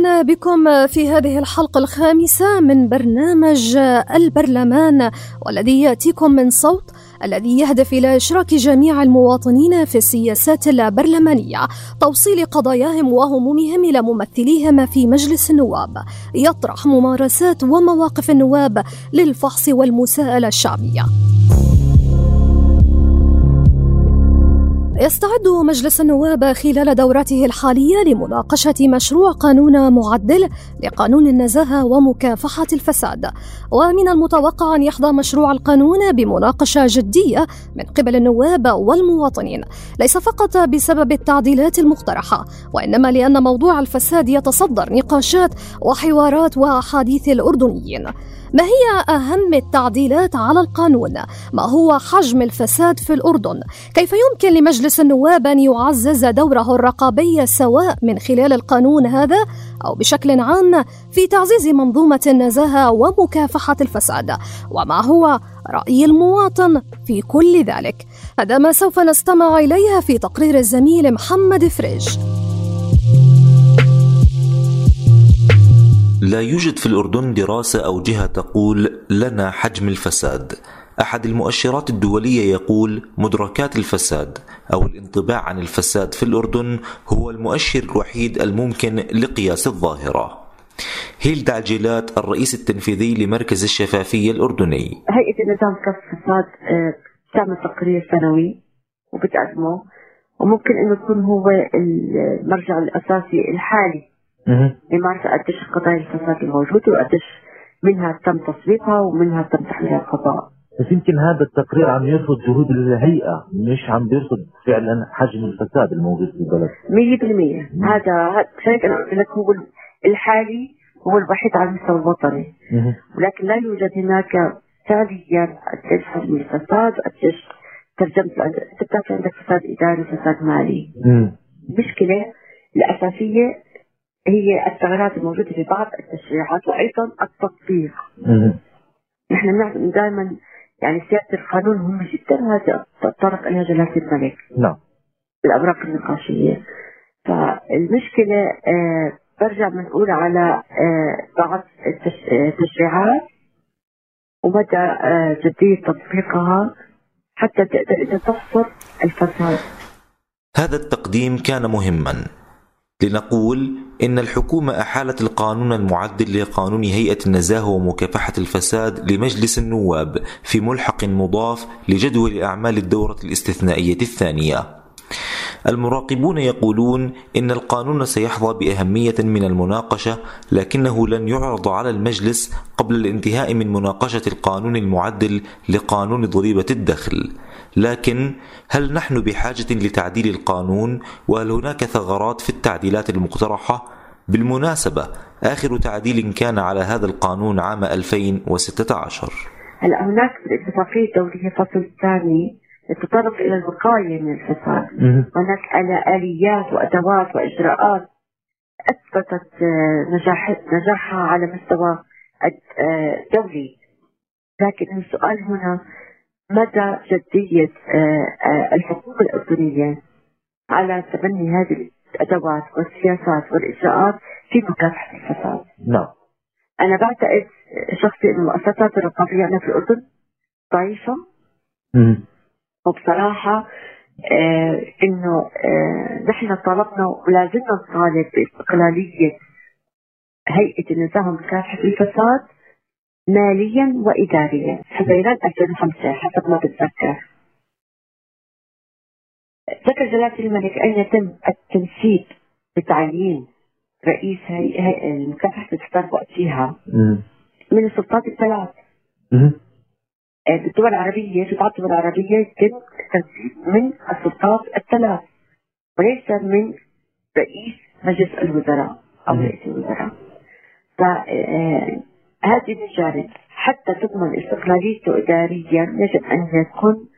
أهلا بكم في هذه الحلقة الخامسة من برنامج البرلمان والذي يأتيكم من صوت الذي يهدف إلى إشراك جميع المواطنين في السياسات البرلمانية توصيل قضاياهم وهمومهم إلى ممثليهم في مجلس النواب. يطرح ممارسات ومواقف النواب للفحص والمساءلة الشعبية. يستعد مجلس النواب خلال دورته الحالية لمناقشة مشروع قانون معدل لقانون النزاهة ومكافحة الفساد. ومن المتوقع أن يحظى مشروع القانون بمناقشة جدية من قبل النواب والمواطنين. ليس فقط بسبب التعديلات المقترحة وإنما لأن موضوع الفساد يتصدر نقاشات وحوارات وأحاديث الأردنيين. ما هي أهم التعديلات على القانون؟ ما هو حجم الفساد في الأردن؟ كيف يمكن لمجلس النواب أن يعزز دوره الرقابي سواء من خلال القانون هذا أو بشكل عام في تعزيز منظومة النزاهة ومكافحة الفساد؟ وما هو رأي المواطن في كل ذلك؟ هذا ما سوف نستمع إليه في تقرير الزميل محمد فريج. لا يوجد في الأردن دراسة أو جهة تقول لنا حجم الفساد. أحد المؤشرات الدولية يقول مدركات الفساد أو الانطباع عن الفساد في الأردن هو المؤشر الوحيد الممكن لقياس الظاهرة. هيلدا عجيلات الرئيس التنفيذي لمركز الشفافية الأردني. هيئة النظام كف الفساد آه، بتعمل تقرير سنوي وبتقدمه وممكن إنه يكون هو المرجع الأساسي الحالي لمعرفة قديش قضايا الفساد الموجودة وقديش منها تم تصويبها ومنها تم تحميلها القضاء. بس يمكن هذا التقرير عم يرصد جهود الهيئة مش عم بيرصد فعلا حجم الفساد الموجود في البلد. 100% هذا هيك أنا قلت لك هو الحالي هو الوحيد على المستوى الوطني. ولكن لا يوجد هناك فعليا قديش حجم الفساد وقديش ترجمة انت بتعرف عندك فساد إداري وفساد مالي. المشكلة الأساسية هي الثغرات الموجودة في بعض التشريعات وأيضا التطبيق. نحن نعلم دائما يعني سيادة القانون مهمة جدا وهذا تطرق إليها جلالة الملك نعم. الأوراق النقاشية. فالمشكلة آه برجع بنقول على آه بعض التشريعات ومدى آه جدية تطبيقها حتى تقدر تحصر الفساد. هذا التقديم كان مهما. لنقول إن الحكومة أحالت القانون المعدل لقانون هيئة النزاهة ومكافحة الفساد لمجلس النواب في ملحق مضاف لجدول أعمال الدورة الاستثنائية الثانية. المراقبون يقولون إن القانون سيحظى بأهمية من المناقشة لكنه لن يعرض على المجلس قبل الانتهاء من مناقشة القانون المعدل لقانون ضريبة الدخل. لكن هل نحن بحاجة لتعديل القانون وهل هناك ثغرات في التعديلات المقترحة؟ بالمناسبة آخر تعديل كان على هذا القانون عام 2016 هلا هناك في الاتفاقية الدولية فصل ثاني يتطرق إلى الوقاية من الفساد هناك آليات وأدوات وإجراءات أثبتت نجاح نجاحها على مستوى دولي لكن السؤال هنا مدى جدية الحكومة الأردنية على تبني هذه الأدوات والسياسات والإجراءات في مكافحة الفساد. نعم. أنا بعتقد شخصيا أن المؤسسات الرقابية في الأردن ضعيفة. وبصراحة آه إنه آه نحن طلبنا ولا زلنا نطالب باستقلالية هيئة النزاهة ومكافحة الفساد ماليا وإداريا. حزيران 2005 حسب ما بتذكر. ذكر جلالة الملك أن يتم التنسيق بتعيين رئيس هيئة مكافحة الفساد وقتها. من السلطات الثلاث. بالدول العربية في بعض الدول العربية يتم التنسيق من السلطات الثلاث وليس من رئيس مجلس الوزراء أو رئيس الوزراء. فهذه من جانب حتى تضمن استقلاليته إداريا يجب أن يكون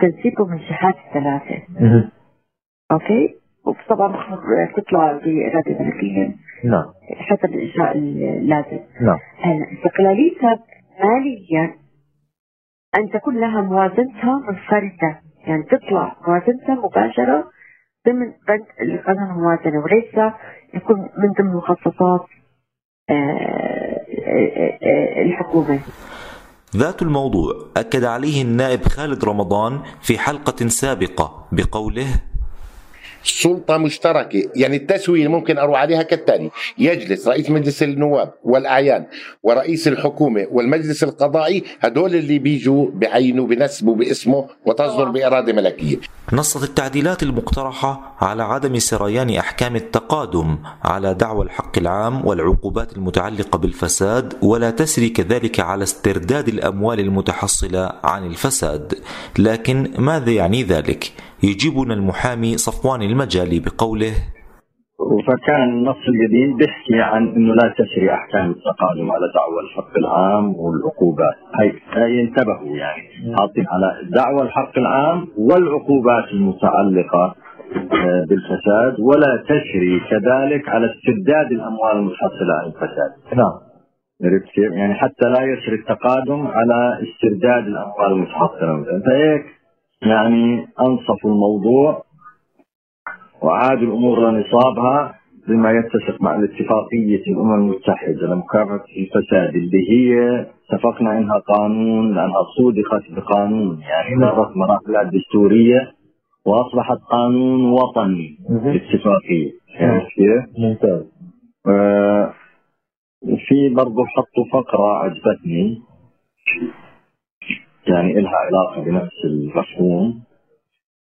تنسيقه من الجهات الثلاثة أوكي؟ وطبعا تطلع بإرادة ملكية نعم. حسب الإجراء اللازم. نعم. استقلاليتها ماليا أن تكون لها موازنتها منفردة. يعني تطلع موازنتها مباشرة ضمن بند القانون الموازنة وليس يكون من ضمن مخصصات آه، آه، آه، الحكومة. ذات الموضوع أكد عليه النائب خالد رمضان في حلقة سابقة بقوله سلطة مشتركة. يعني التسوية ممكن أروح عليها كالتالي. يجلس رئيس مجلس النواب والأعيان ورئيس الحكومة والمجلس القضائي هدول اللي بيجوا بعينوا بنسبوا باسمه وتصدر بإرادة ملكية. نصت التعديلات المقترحة على عدم سريان أحكام التقادم على دعوى الحق العام والعقوبات المتعلقة بالفساد ولا تسري كذلك على استرداد الأموال المتحصلة عن الفساد. لكن ماذا يعني ذلك؟ يجيبنا المحامي صفوان المجالي بقوله فكان النص القديم بيحكي عن إنه لا تسري أحكام التقادم على دعوى الحق العام والعقوبات. هي, هي انتبهوا يعني. حاطين على دعوى الحق العام والعقوبات المتعلقة آه، بالفساد ولا تسري كذلك على استرداد الأموال المتحصله عن الفساد. نعم. عرفت كيف؟ يعني حتى لا يسري التقادم على استرداد الأموال المتحصلة فهيك يعني انصفوا الموضوع وعادوا الأمور لنصابها بما يتسق مع الاتفاقية الأمم المتحدة لمكافحة الفساد اللي هي اتفقنا إنها قانون لأنها صودقت بقانون يعني مرت مراحلها الدستورية وأصبحت قانون وطني الاتفاقية يعني كيف؟ ممتاز. آه في برضه حطوا فقرة عجبتني. يعني إلها علاقة بنفس المفهوم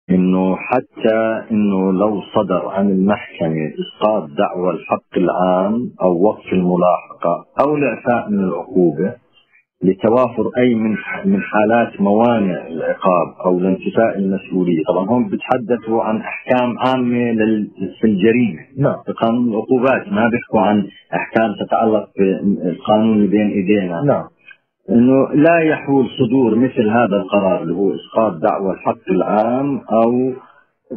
إنه حتى إنه لو صدر عن المحكمة إسقاط دعوى الحق العام أو وقف الملاحقة أو الإعفاء من العقوبة لتوافر أي من من حالات موانع العقاب أو لانتفاء المسؤولية، طبعا هم بتحدثوا عن أحكام عامة في الجريمة. نعم. في قانون العقوبات ما بيحكوا عن أحكام تتعلق بالقانون اللي بين إيدينا. نعم. إنه لا يحول صدور مثل هذا القرار اللي هو إسقاط دعوى الحق العام أو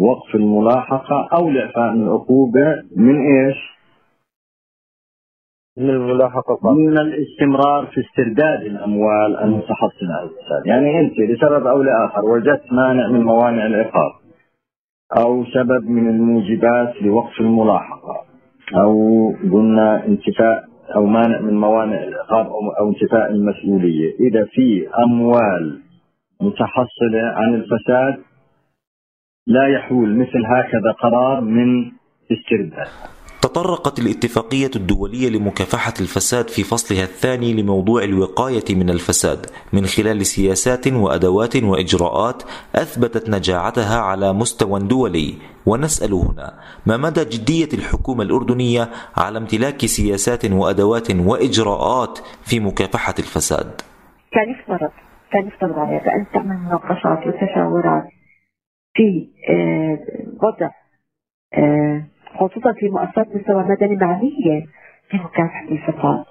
وقف الملاحقة أو الإعفاء من العقوبة من إيش؟ من الملاحقة من الاستمرار في استرداد الأموال المتحصلة على الفساد، يعني أنت لسبب أو لآخر وجدت مانع من موانع العقاب أو سبب من الموجبات لوقف الملاحقة أو قلنا انتفاء أو مانع من موانع العقاب أو انتفاء المسؤولية، إذا في أموال متحصلة عن الفساد لا يحول مثل هكذا قرار من استرداد. تطرقت الاتفاقية الدولية لمكافحة الفساد في فصلها الثاني لموضوع الوقاية من الفساد. من خلال سياسات وأدوات وإجراءات أثبتت نجاعتها على مستوى دولي. ونسأل هنا ما مدى جدية الحكومة الأردنية على امتلاك سياسات وأدوات وإجراءات في مكافحة الفساد؟ كان يفترض كان يفترض عليك أن تعمل مناقشات وتشاورات في وضع آه، خصوصا في مؤسسات مستوى مدني معنية في مكافحة الفساد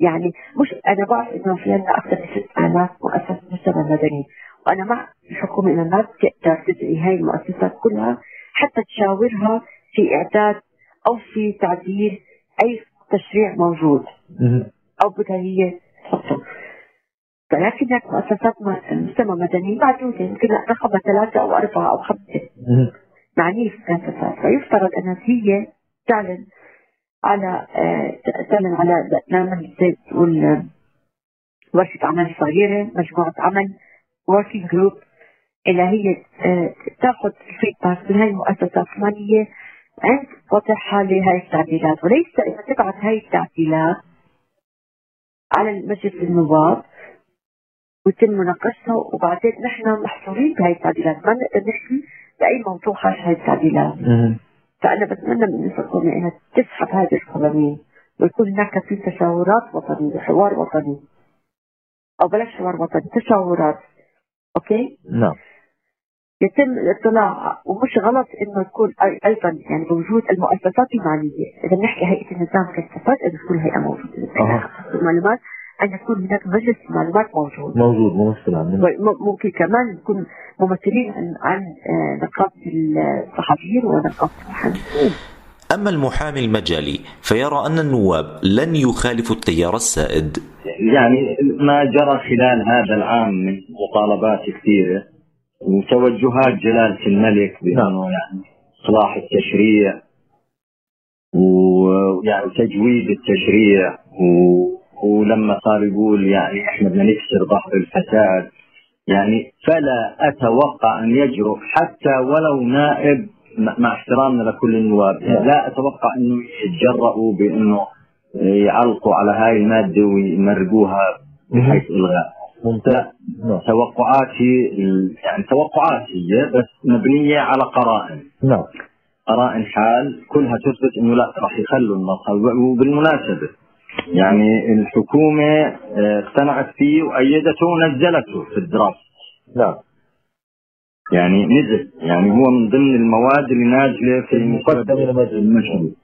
يعني مش أنا بعرف إنه في عندنا أكثر من 6000 مؤسسة مستوى مدني وأنا مع الحكومة إنها ما بتقدر تدعي هاي المؤسسات كلها حتى تشاورها في إعداد أو في تعديل أي تشريع موجود. أو بدها هي تحطه. ولكن هناك مؤسسات مستوى مدني معدودة يمكن رقمها ثلاثة أو أربعة أو خمسة. معنيه فساد فيفترض أن هي تعلن على آه، تعلن على برنامج تقول ورشة عمل صغيرة مجموعة عمل working group اللي هي آه، تأخذ ال feedback من هاي المؤسسات الفلانية عند وضعها لهي التعديلات. وليس إذا تبعت هاي التعديلات على مجلس النواب ويتم مناقشتها وبعدين نحن محصورين بهاي التعديلات. ما نقدر نحكي باي موضوع خارج هاي التعديلات. فأنا بتمنى من الحكومة إنها تسحب هذه القوانين ويكون هناك في تشاورات وطنية وحوار وطني. أو بلاش حوار وطني تشاورات. أوكي؟ نعم. يتم الاطلاع ومش غلط إنه يكون أيضا يعني بوجود المؤسسات المالية، إذا بنحكي هيئة النظام كالصفات إذا تكون هيئة موجودة،. المعلومات أن يكون هناك مجلس معلومات موجود. موجود ممثل عندنا م- ممكن كمان يكون ممثلين عن عن آه، نقابة الصحفيين ونقابة المحامين. أما المحامي المجالي فيرى أن النواب لن يخالفوا التيار السائد يعني ما جرى خلال هذا العام من مطالبات كثيرة وتوجهات جلالة الملك بأنه يعني إصلاح التشريع ويعني تجويد التشريع و... ولما صار يقول يعني إحنا بدنا نكسر ظهر الفساد يعني فلا أتوقع أن يجرؤ حتى ولو نائب مع احترامنا لكل النواب. يعني لا أتوقع أنه يتجرؤوا بأنه يعلقوا على هاي المادة ويمرقوها بحيث إلغاء. ممتاز. نعم توقعاتي يعني توقعاتي بس مبنية على قرائن. نعم. قرائن حال كلها تثبت إنه لا راح يخلوا النص وبالمناسبة يعني الحكومة آه، اقتنعت فيه وأيدته ونزلته في الدراسة. نعم. يعني نزل يعني هو من ضمن المواد اللي نازلة في مجلس. المجلس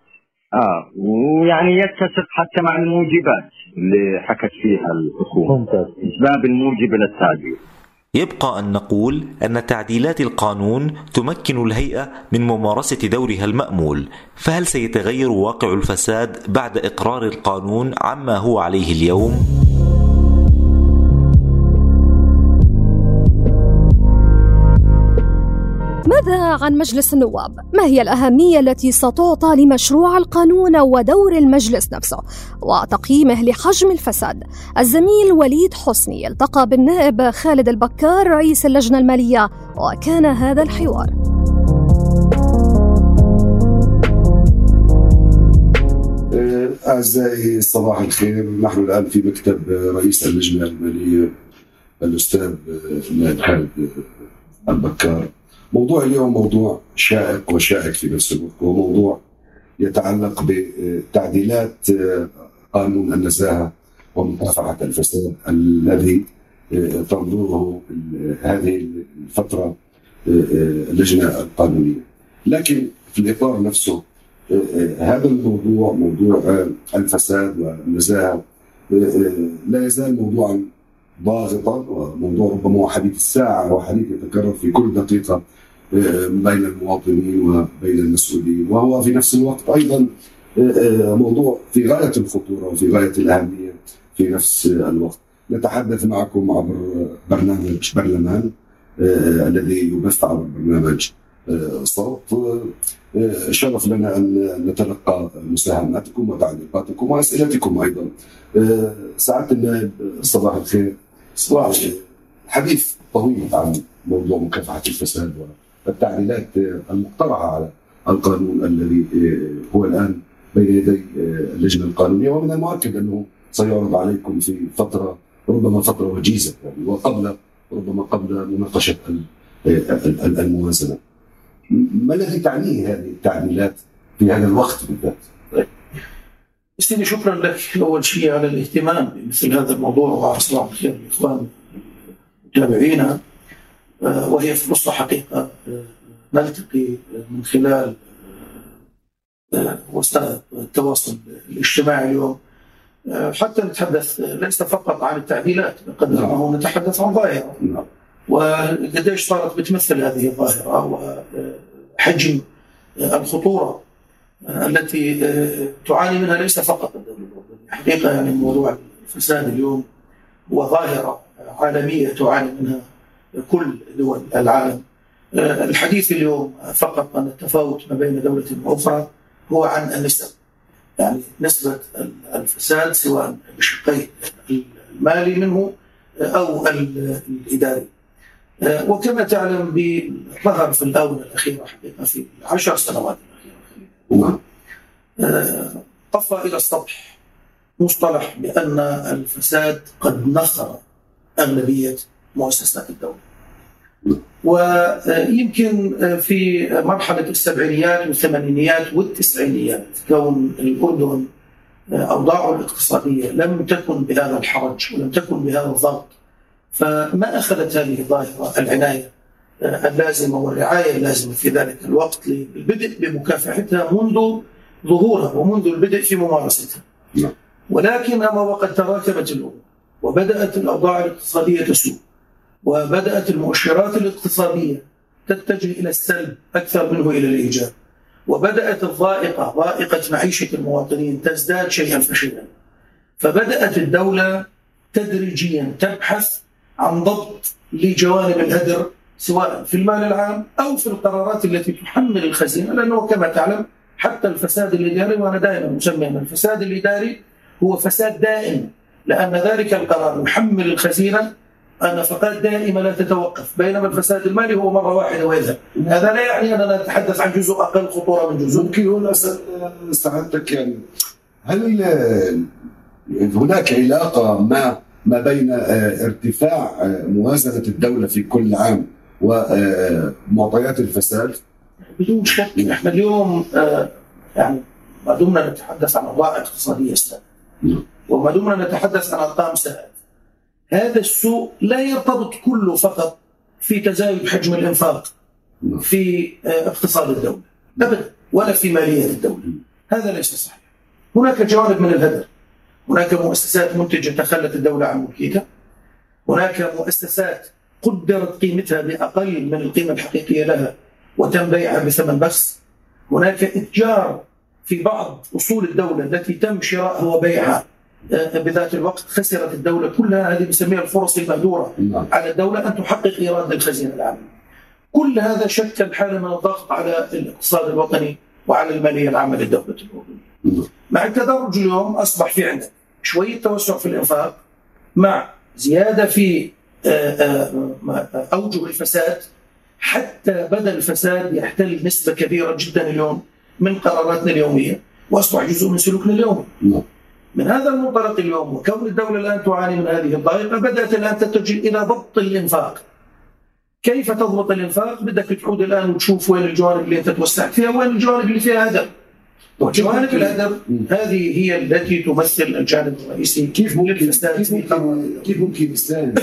آه ويعني يتسق حتى مع الموجبات اللي حكت فيها الحكومة. ممتاز. إسباب الموجبة للتعديل. يبقى أن نقول أن تعديلات القانون تمكن الهيئة من ممارسة دورها المأمول فهل سيتغير واقع الفساد بعد إقرار القانون عما هو عليه اليوم؟ ماذا عن مجلس النواب؟ ما هي الأهمية التي ستعطى لمشروع القانون ودور المجلس نفسه وتقييمه لحجم الفساد؟ الزميل وليد حسني التقى بالنائب خالد البكار رئيس اللجنة المالية وكان هذا الحوار أعزائي صباح الخير نحن الآن في مكتب رئيس اللجنة المالية الأستاذ النائب خالد البكار موضوع اليوم موضوع شائك وشائك في نفس الوقت هو موضوع يتعلق بتعديلات آه، قانون النزاهة ومكافحة الفساد الذي آه، تنظره هذه الفترة آه، اللجنة القانونية. لكن في الإطار نفسه هذا الموضوع موضوع الفساد والنزاهة لا يزال موضوعا ضاغطا وموضوع ربما حديث الساعة وحديث يتكرر في كل دقيقة بين المواطنين وبين المسؤولين وهو في نفس الوقت أيضا آه، آه، موضوع في غاية الخطورة وفي غاية الأهمية في نفس الوقت نتحدث معكم عبر برنامج برلمان آه، الذي يبث عبر برنامج صوت شرف لنا أن نتلقى مساهماتكم وتعليقاتكم وأسئلتكم أيضا. سعاده النائب صباح الخير. صباح الخير. حديث طويل عن موضوع مكافحة الفساد والتعديلات آه، المقترحة على القانون الذي آه، هو الآن بين يدي آه، اللجنة القانونية ومن المؤكد أنه سيعرض عليكم في فترة ربما فترة وجيزة يعني وقبل ربما قبل مناقشة ال- الموازنة. ما الذي تعنيه هذه التعديلات في هذا الوقت بالذات؟ سيدي شكرا لك أول شيء على الاهتمام بمثل هذا الموضوع وصباح الخير الاخوان متابعينا آه، وهي فرصه حقيقة آه، نلتقي من خلال آه، وسائل التواصل الاجتماعي اليوم آه، حتى نتحدث ليس فقط عن التعديلات قد نعم. نتحدث عن ظاهرة نعم. وقديش صارت بتمثل هذه الظاهرة وحجم الخطورة التي تعاني منها ليس فقط الاردنيه، حقيقة يعني موضوع الفساد اليوم هو ظاهرة عالمية تعاني منها كل دول العالم. الحديث اليوم فقط عن التفاوت ما بين دولة وأخرى هو عن النسب. يعني نسبة الفساد سواء بشقيه المالي منه أو الإداري. وكما تعلم ظهر في الآونة الأخيرة حقيقة في العشر سنوات. آه، طفى إلى السطح مصطلح بأن الفساد قد نخر اغلبيه مؤسسات الدولة. ويمكن في مرحلة السبعينيات والثمانينيات والتسعينيات كون الأردن أوضاعه الاقتصادية لم تكن بهذا الحرج ولم تكن بهذا الضغط فما أخذت هذه الظاهرة العناية اللازمة والرعاية اللازمة في ذلك الوقت للبدء بمكافحتها منذ ظهورها ومنذ البدء في ممارستها نعم. ولكنما وقد تراكمت الأمور وبدأت الأوضاع الاقتصادية تسوء وبدأت المؤشرات الاقتصادية تتجه إلى السلب أكثر منه إلى الإيجاب. وبدأت الضائقة ضائقة معيشة المواطنين تزداد شيئا فشيئا. فبدأت الدولة تدريجيا تبحث عن ضبط لجوانب الهدر سواء في المال العام أو في القرارات التي تحمل الخزينة لأنه كما تعلم حتى الفساد الإداري وأنا دائما مسمى أن الفساد الإداري هو فساد دائم لأن ذلك القرار يحمل الخزينة النفقات دائمة لا تتوقف بينما الفساد المالي هو مرة واحدة ويذهب هذا لا يعني أننا نتحدث عن جزء أقل خطورة من جزء. ممكن هنا سعادتك يعني هل هناك علاقة ما ما بين آه، ارتفاع آه، موازنة الدولة في كل عام ومعطيات الفساد؟ بدون شك إحنا اليوم آه، يعني ما دمنا نتحدث عن أوضاع اقتصادية سائده وما دمنا نتحدث عن أرقام سائده هذا السوء لا يرتبط كله فقط في تزايد حجم الإنفاق في آه، اقتصاد الدولة. ابدا ولا في مالية الدولة. هذا ليس صحيح. هناك جوانب من الهدر. هناك مؤسسات منتجة تخلت الدولة عن ملكيتها. هناك مؤسسات قدرت قيمتها بأقل من القيمة الحقيقية لها وتم بيعها بثمن بخس هناك إتجار في بعض أصول الدولة التي تم شرائها وبيعها. بذات الوقت خسرت الدولة كلها هذه بنسميها الفرص المهدوره نعم. على الدولة أن تحقق إيراد للخزينة العامه. كل هذا شكل حاله من الضغط على الاقتصاد الوطني وعلى المالية العامة للدولة الأردنية. مع التدرج اليوم أصبح في عندك شوية توسع في الإنفاق مع زيادة في آه، آه، أوجه الفساد حتى بدا الفساد يحتل نسبة كبيرة جدا اليوم من قراراتنا اليومية وأصبح جزء من سلوكنا اليومي. من هذا المنطلق اليوم وكون الدولة الآن تعاني من هذه الضائقة بدأت الآن تتجه إلى ضبط الإنفاق. كيف تضبط الإنفاق؟ بدك تعود الآن وتشوف وين الجوانب اللي أنت توسعت فيها وين الجوانب اللي فيها هدر. وجوانب الهدر هذه هي التي تمثل الجانب الرئيسي كيف ممكن للفساد كيف ممكن كيف ممكن يساهم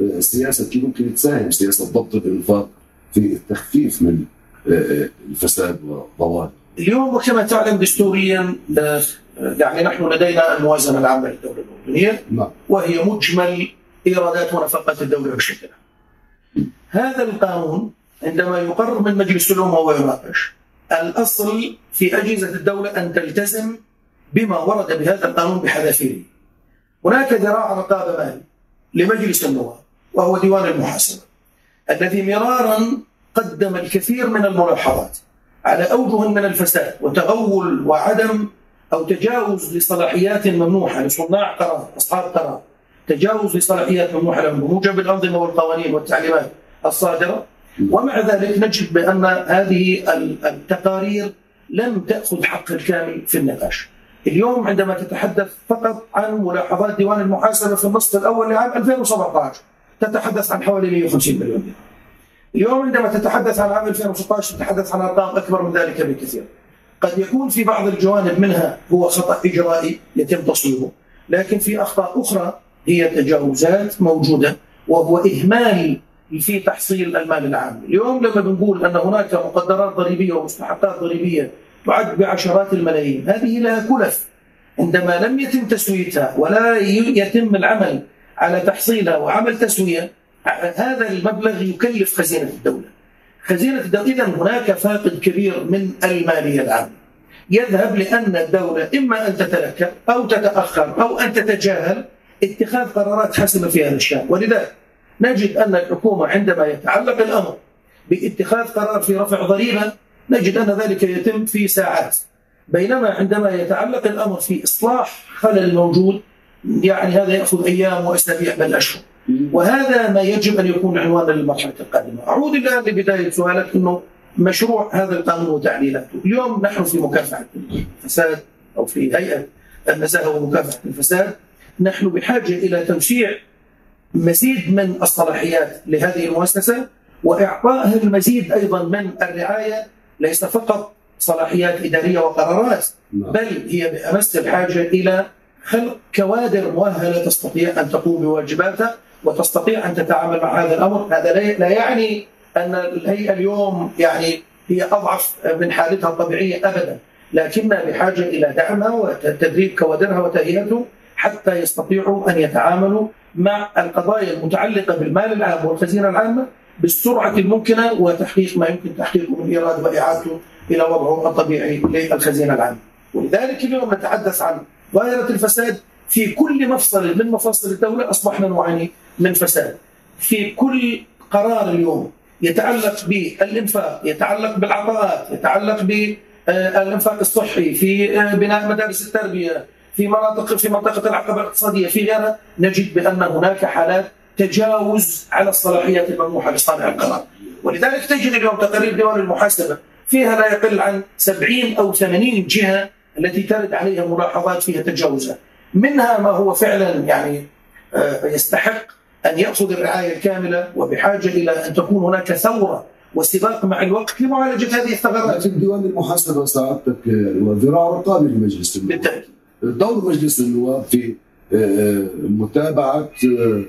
السياسة كيف ممكن تساهم سياسة ضبط الإنفاق في التخفيف من آه، الفساد وضوابط اليوم وكما تعلم دستوريا يعني نحن لدينا الموازنة العامة للدولة الأردنية نعم وهي مجمل إيرادات ونفقات الدولة بشكل عام. هذا القانون عندما يقرر من مجلس الأمة ويناقش الأصل في أجهزة الدولة أن تلتزم بما ورد بهذا القانون بحذافيره. هناك ذراع رقابة مالي لمجلس النواب وهو ديوان المحاسبة الذي مرارا قدم الكثير من الملاحظات على أوجه من الفساد وتغول وعدم أو تجاوز لصلاحيات ممنوحة لصناع قرار أصحاب قرار تجاوز لصلاحيات ممنوحة لهم بموجب الأنظمة والقوانين والتعليمات الصادرة ومع ذلك نجد بأن هذه التقارير لم تأخذ حقها الكامل في النقاش. اليوم عندما تتحدث فقط عن ملاحظات ديوان المحاسبة في النصف الأول لعام 2017 تتحدث عن حوالي 150 مليون دينار. اليوم عندما تتحدث عن عام 2016 تتحدث عن أرقام أكبر من ذلك بكثير. قد يكون في بعض الجوانب منها هو خطأ إجرائي يتم تصويبه، لكن في أخطاء أخرى هي تجاوزات موجودة وهو إهمال في تحصيل المال العام. اليوم لما بنقول أن هناك مقدرات ضريبية ومستحقات ضريبية تعد بعشرات الملايين، هذه لها كلف عندما لم يتم تسويتها ولا يتم العمل على تحصيلها وعمل تسوية هذا المبلغ يكلف خزينة الدولة. خزينة الدولة إذا هناك فاقد كبير من المالية العامة. يذهب لأن الدولة إما أن تتلكأ أو تتأخر أو أن تتجاهل اتخاذ قرارات حاسمة في هذا الشأن، ولذلك نجد أن الحكومة عندما يتعلق الأمر باتخاذ قرار في رفع ضريبة نجد أن ذلك يتم في ساعات. بينما عندما يتعلق الأمر في إصلاح خلل موجود يعني هذا يأخذ أيام وأسابيع بل أشهر. وهذا ما يجب أن يكون عنوانا للمرحلة القادمة. أعود الان لبدايه سؤالك إنه مشروع هذا القانون وتعديلاته، اليوم نحن في مكافحة الفساد أو في هيئة النزاهه ومكافحة الفساد نحن بحاجة إلى توسيع مزيد من الصلاحيات لهذه المؤسسة واعطائها المزيد أيضا من الرعاية ليس فقط صلاحيات إدارية وقرارات نعم. بل هي بأمس الحاجة إلى خلق كوادر مؤهلة تستطيع أن تقوم بواجباتها وتستطيع أن تتعامل مع هذا الأمر، هذا لا يعني أن الهيئة اليوم يعني هي أضعف من حالتها الطبيعية ابدا، لكنها بحاجة إلى دعمها وتدريب كوادرها وتهيئتهم حتى يستطيعوا أن يتعاملوا مع القضايا المتعلقة بالمال العام والخزينة العامة بالسرعة الممكنة وتحقيق ما يمكن تحقيقه من إيراد وإعادته إلى وضعه الطبيعي للخزينة العامة. ولذلك اليوم نتحدث عن ظاهرة الفساد في كل مفصل من مفاصل الدولة أصبحنا نعاني من فساد. في كل قرار اليوم يتعلق بالإنفاق، يتعلق بالعطاءات، يتعلق بالإنفاق الصحي، في بناء مدارس التربية، في مناطق في منطقة العقبة الاقتصادية، في غيرها نجد بأن هناك حالات تجاوز على الصلاحيات الممنوحه لصانع القرار. ولذلك تجد اليوم تقارير ديوان المحاسبة فيها لا يقل عن 70 أو 80 جهة التي ترد عليها ملاحظات فيها تجاوزات. منها ما هو فعلا يعني آه، يستحق أن ياخذ الرعاية الكاملة وبحاجة إلى أن تكون هناك ثورة وسباق مع الوقت لمعالجه هذه الثغرات. لكن ديوان المحاسبة سعادتك هو ذراع رقابي لمجلس النواب بالتأكيد. دور مجلس النواب في آه، آه،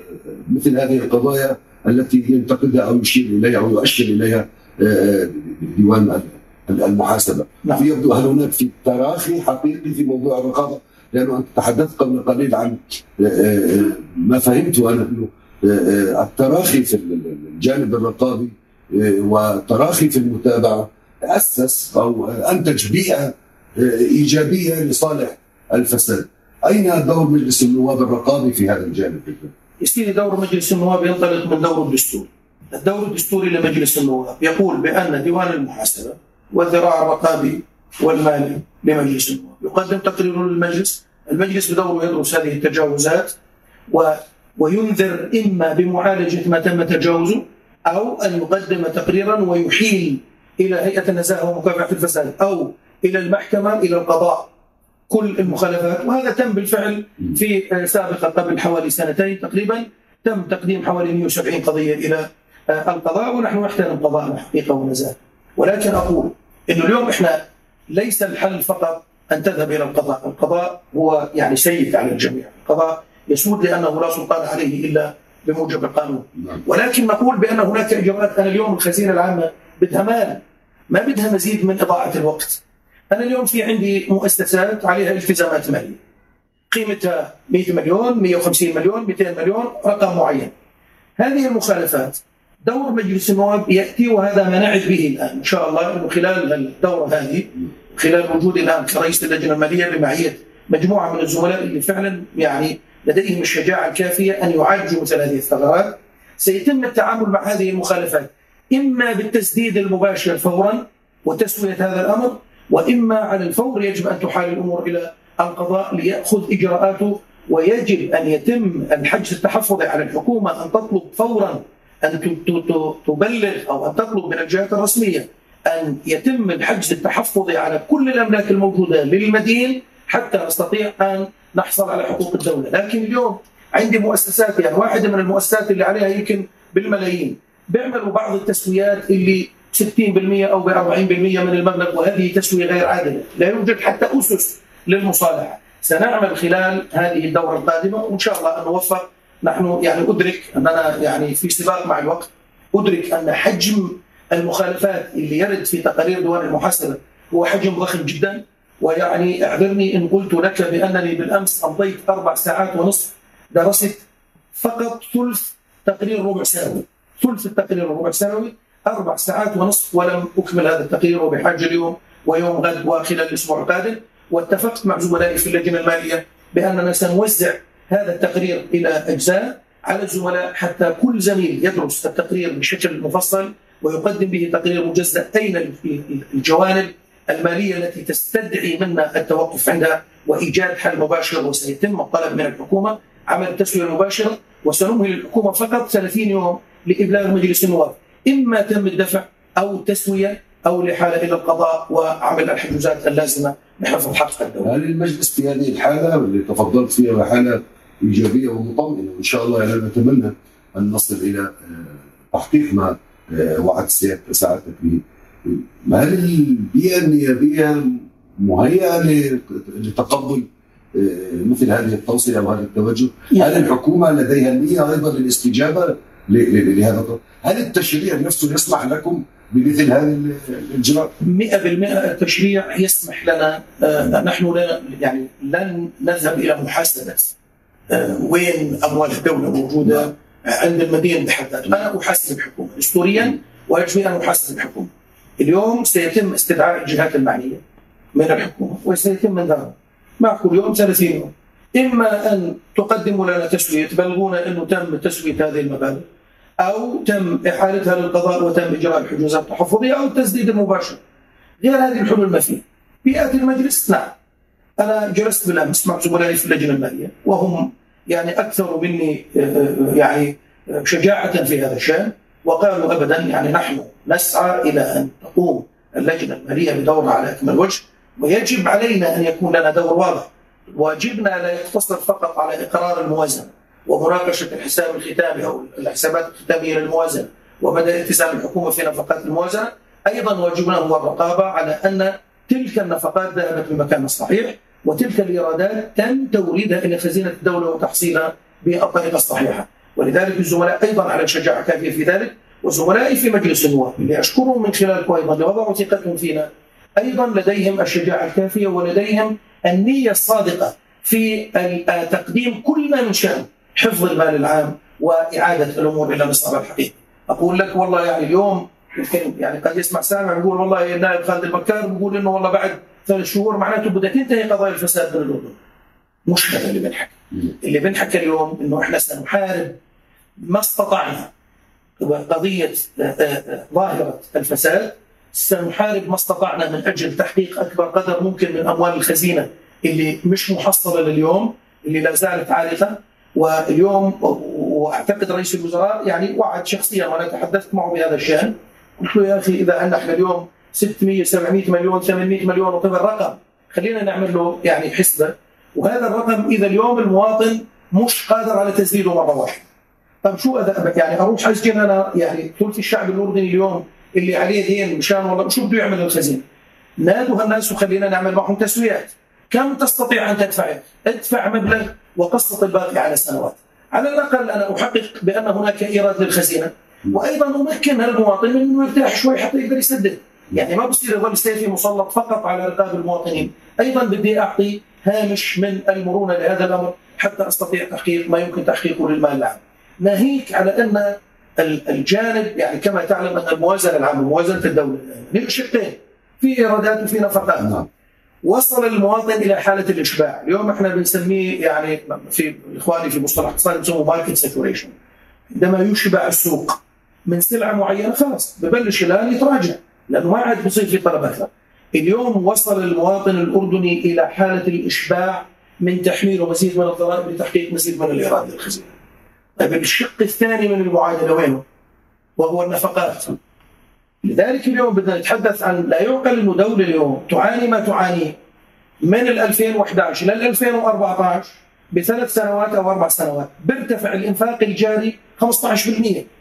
مثل هذه القضايا التي ينتقدها أو يشير إليها أو يؤشر إليها آه، ديوان المحاسبة. نعم. يبدو هل هناك في تراخي حقيقي في موضوع الرقابة؟ لأنه أنت تحدثت قبل قليل عن آه، آه، ما فهمته أنا أنه آه، التراخي في الجانب الرقابي والتراخي في المتابعة اسس أو أنتج بيئة إيجابية لصالح الفساد. أين دور مجلس النواب الرقابي في هذا الجانب؟ سيدي دور مجلس النواب ينطلق من دور الدستور. الدور الدستوري لمجلس النواب يقول بأن ديوان المحاسبة والذراع الرقابي والمالي لمجلس النواب. يقدم تقرير للمجلس، المجلس بدوره يدرس هذه التجاوزات و وينذر إما بمعالجة ما تم تجاوزه أو أن يقدم تقريرا ويحيل إلى هيئة النزاهه ومكافحة الفساد أو إلى المحكمة إلى القضاء. كل المخالفات. وهذا تم بالفعل في آه، سابقا قبل حوالي سنتين تقريبا. تم تقديم حوالي 170 قضية إلى آه، القضاء. ونحن نحترم قضاءنا حقيقة ونزاهه ولكن أقول إنه اليوم إحنا ليس الحل فقط أن تذهب إلى القضاء، القضاء هو يعني سيد على الجميع، القضاء يسود لأنه لا سلطان عليه إلا بموجب القانون، ولكن نقول بأن هناك اجراءات أنا اليوم الخزينة العامة بدها مال ما بدها مزيد من إضاعة الوقت. أنا اليوم في عندي مؤسسات عليها التزامات مالية. قيمتها 100 مليون، 150 مليون، 200 مليون، رقم معين. هذه المخالفات دور مجلس النواب يأتي وهذا ما نعد به الآن. إن شاء الله انه خلال الدوره هذه خلال وجودي الآن كرئيس اللجنة المالية بمعيه مجموعة من الزملاء اللي فعلا يعني لديهم الشجاعة الكافية أن يعالجوا مثل هذه الثغرات. سيتم التعامل مع هذه المخالفات إما بالتسديد المباشر فورا وتسوية هذا الأمر وإما على الفور يجب أن تحال الأمور إلى القضاء ليأخذ إجراءاته ويجب أن يتم الحجز التحفظي على الحكومة أن تطلب فورا أن تبلغ أو أن تطلب من الجهات الرسمية أن يتم الحجز التحفظي على كل الأملاك الموجودة للمدين حتى نستطيع أن نحصل على حقوق الدولة، لكن اليوم عندي مؤسسات يعني واحدة من المؤسسات اللي عليها يمكن بالملايين. بيعملوا بعض التسويات اللي 60% أو ب 40% من المبلغ وهذه تسوية غير عادلة، لا يوجد حتى أسس للمصالحة، سنعمل خلال هذه الدورة القادمة وإن شاء الله أن نوفق نحن يعني أدرك أننا يعني في سباق مع الوقت أدرك أن حجم المخالفات اللي يرد في تقارير ديوان المحاسبة هو حجم ضخم جدا ويعني اعذرني إن قلت لك بأنني بالأمس امضيت أربع ساعات ونصف درست فقط ثلث تقرير ربع سنوي. ثلث التقرير الربع سنوي أربع ساعات ونصف ولم أكمل هذا التقرير وبحاجه اليوم ويوم غد وخلال الأسبوع القادم. واتفقت مع زملائي في اللجنة المالية بأننا سنوزع هذا التقرير إلى أجزاء على الزملاء حتى كل زميل يدرس التقرير بشكل مفصل ويقدم به تقرير مجزأ اين الجوانب المالية التي تستدعي منا التوقف عندها وإيجاد حل مباشر وسيتم الطلب من الحكومة. عمل التسوية المباشره وسنمهل الحكومة فقط 30 يوم لإبلاغ مجلس النواب. إما تم الدفع أو التسوية أو الإحالة إلى القضاء وعمل الحجوزات اللازمة لحفظ حق الدولة. هل المجلس في هذه الحالة اللي تفضلت فيها حالة إيجابية ومطمئنة. وإن شاء الله يعني نتمنى أن نصل إلى آه، تحقيق ما وعد سعادتك به هل البيئة النيابيه مهيئة لتقبل آه، مثل هذه التوصية أو هذا التوجه؟ هل الحكومة لديها النية أيضا للاستجابة لهذا هل التشريع نفسه يسمح لكم بمثل هذه الاجراء؟ 100% التشريع يسمح لنا آه، نحن لا يعني لن نذهب إلى محاسبة آه، وين أموال الدولة موجودة عند المدين بحد ذاته، أنا أحاسب الحكومة دستوريا ويجب ان أحاسب الحكومة. اليوم سيتم استدعاء الجهات المعنية من الحكومة وسيتم منذرها مع كل يوم 30 يوم. إما أن تقدموا لنا تسوية تبلغونا أنه تم تسوية هذه المبالغ أو تم إحالتها للقضاء وتم إجراء الحجوزات التحفظية أو التسديد المباشر. غير هذه الحلول ما في. بيئه المجلس نعم. أنا جلست بالأمس مع زملائي في اللجنة المالية وهم يعني أكثر مني آه، آه، يعني آه، شجاعة في هذا الشأن. وقالوا ابدا يعني نحن نسعى إلى أن تقوم اللجنة المالية بدورها على اكمل وجه. ويجب علينا أن يكون لنا دور واضح. واجبنا لا يقتصر فقط على إقرار الموازنة ومناقشة الحساب الختامي أو الحسابات الختامية للموازنة وبدء التزام الحكومة في نفقات الموازنة. أيضا واجبنا هو الرقابة على أن تلك النفقات ذهبت بالمكان الصحيح. وتلك الايرادات تم توريدها إلى خزينة الدولة وتحصيلها بالطريقة الصحيحة ولذلك الزملاء أيضا على شجاعة كافية في ذلك وزملائي في مجلس النواب اللي اشكرهم من خلالكم أيضا لوضعوا ثقتهم فينا أيضا لديهم الشجاعة الكافية ولديهم النية الصادقة في تقديم كل ما من شأن حفظ المال العام وإعادة الأمور إلى نصابها الحقيقي. أقول لك والله يعني اليوم يمكن يعني قد يسمع سامع يقول والله النائب خالد البكار بيقول إنه والله بعد ثلاث شهور معناته بدها تنتهي قضايا الفساد من الأردن. مش هذا اللي بنحكي. اللي بنحكي اليوم إنه إحنا سنحارب ما استطعنا قضيه آه، آه، ظاهرة الفساد سنحارب ما استطعنا من أجل تحقيق أكبر قدر ممكن من أموال الخزينة اللي مش محصلة لليوم اللي لا زالت عالقة واليوم وأعتقد رئيس الوزراء يعني وعد شخصيا وأنا تحدثت معه بهذا الشأن قلت له يا أخي إذا عندنا إحنا اليوم 600 700 مليون 800 مليون وطبعا رقم خلينا نعمل له يعني حسبة. وهذا الرقم إذا اليوم المواطن مش قادر على تسديده مرة واحدة. طيب شو يعني أروح اسجن أنا يعني ثلث الشعب الأردني اليوم اللي عليه دين مشان والله شو بده يعمل الخزينه نادوا هالناس وخلينا نعمل معهم تسويات. كم تستطيع أن تدفع؟ ادفع مبلغ وقسط الباقي على سنوات على الأقل أنا أحقق بأن هناك إيراد للخزينة. وأيضا أمكن المواطن إنه يرتاح شوي حتى يقدر يسدد. يعني ما بصير يظل سيفي مسلط فقط على رقاب المواطنين. أيضا بدي أعطي هامش من المرونة لهذا الأمر حتى أستطيع تحقيق ما يمكن تحقيقه للمال العام. ناهيك على أن الجانب يعني كما تعلم أن الموازنة العامة موازنة الدولة من شقين في إيرادات وفي نفقات. نعم. وصل المواطن إلى حالة الإشباع، اليوم إحنا بنسميه يعني في إخواني في مصطلح اقتصادي بنسموه market saturation عندما يشبع السوق من سلعة معينة خلاص ببلش الآن يتراجع. لأنه ما عاد بصير في طلب أكثر. اليوم وصل المواطن الأردني إلى حالة الإشباع من تحميل مزيد من الضرائب لتحقيق مزيد من الإيراد للخزينه. طيب الشق الثاني من المعادلة وينه؟ وهو النفقات. لذلك اليوم بدنا نتحدث عن لا يعقل أنه دولة اليوم تعاني ما تعانيه من ال 2011 لل 2014 بثلاث سنوات أو أربع سنوات. بيرتفع الإنفاق الجاري 15%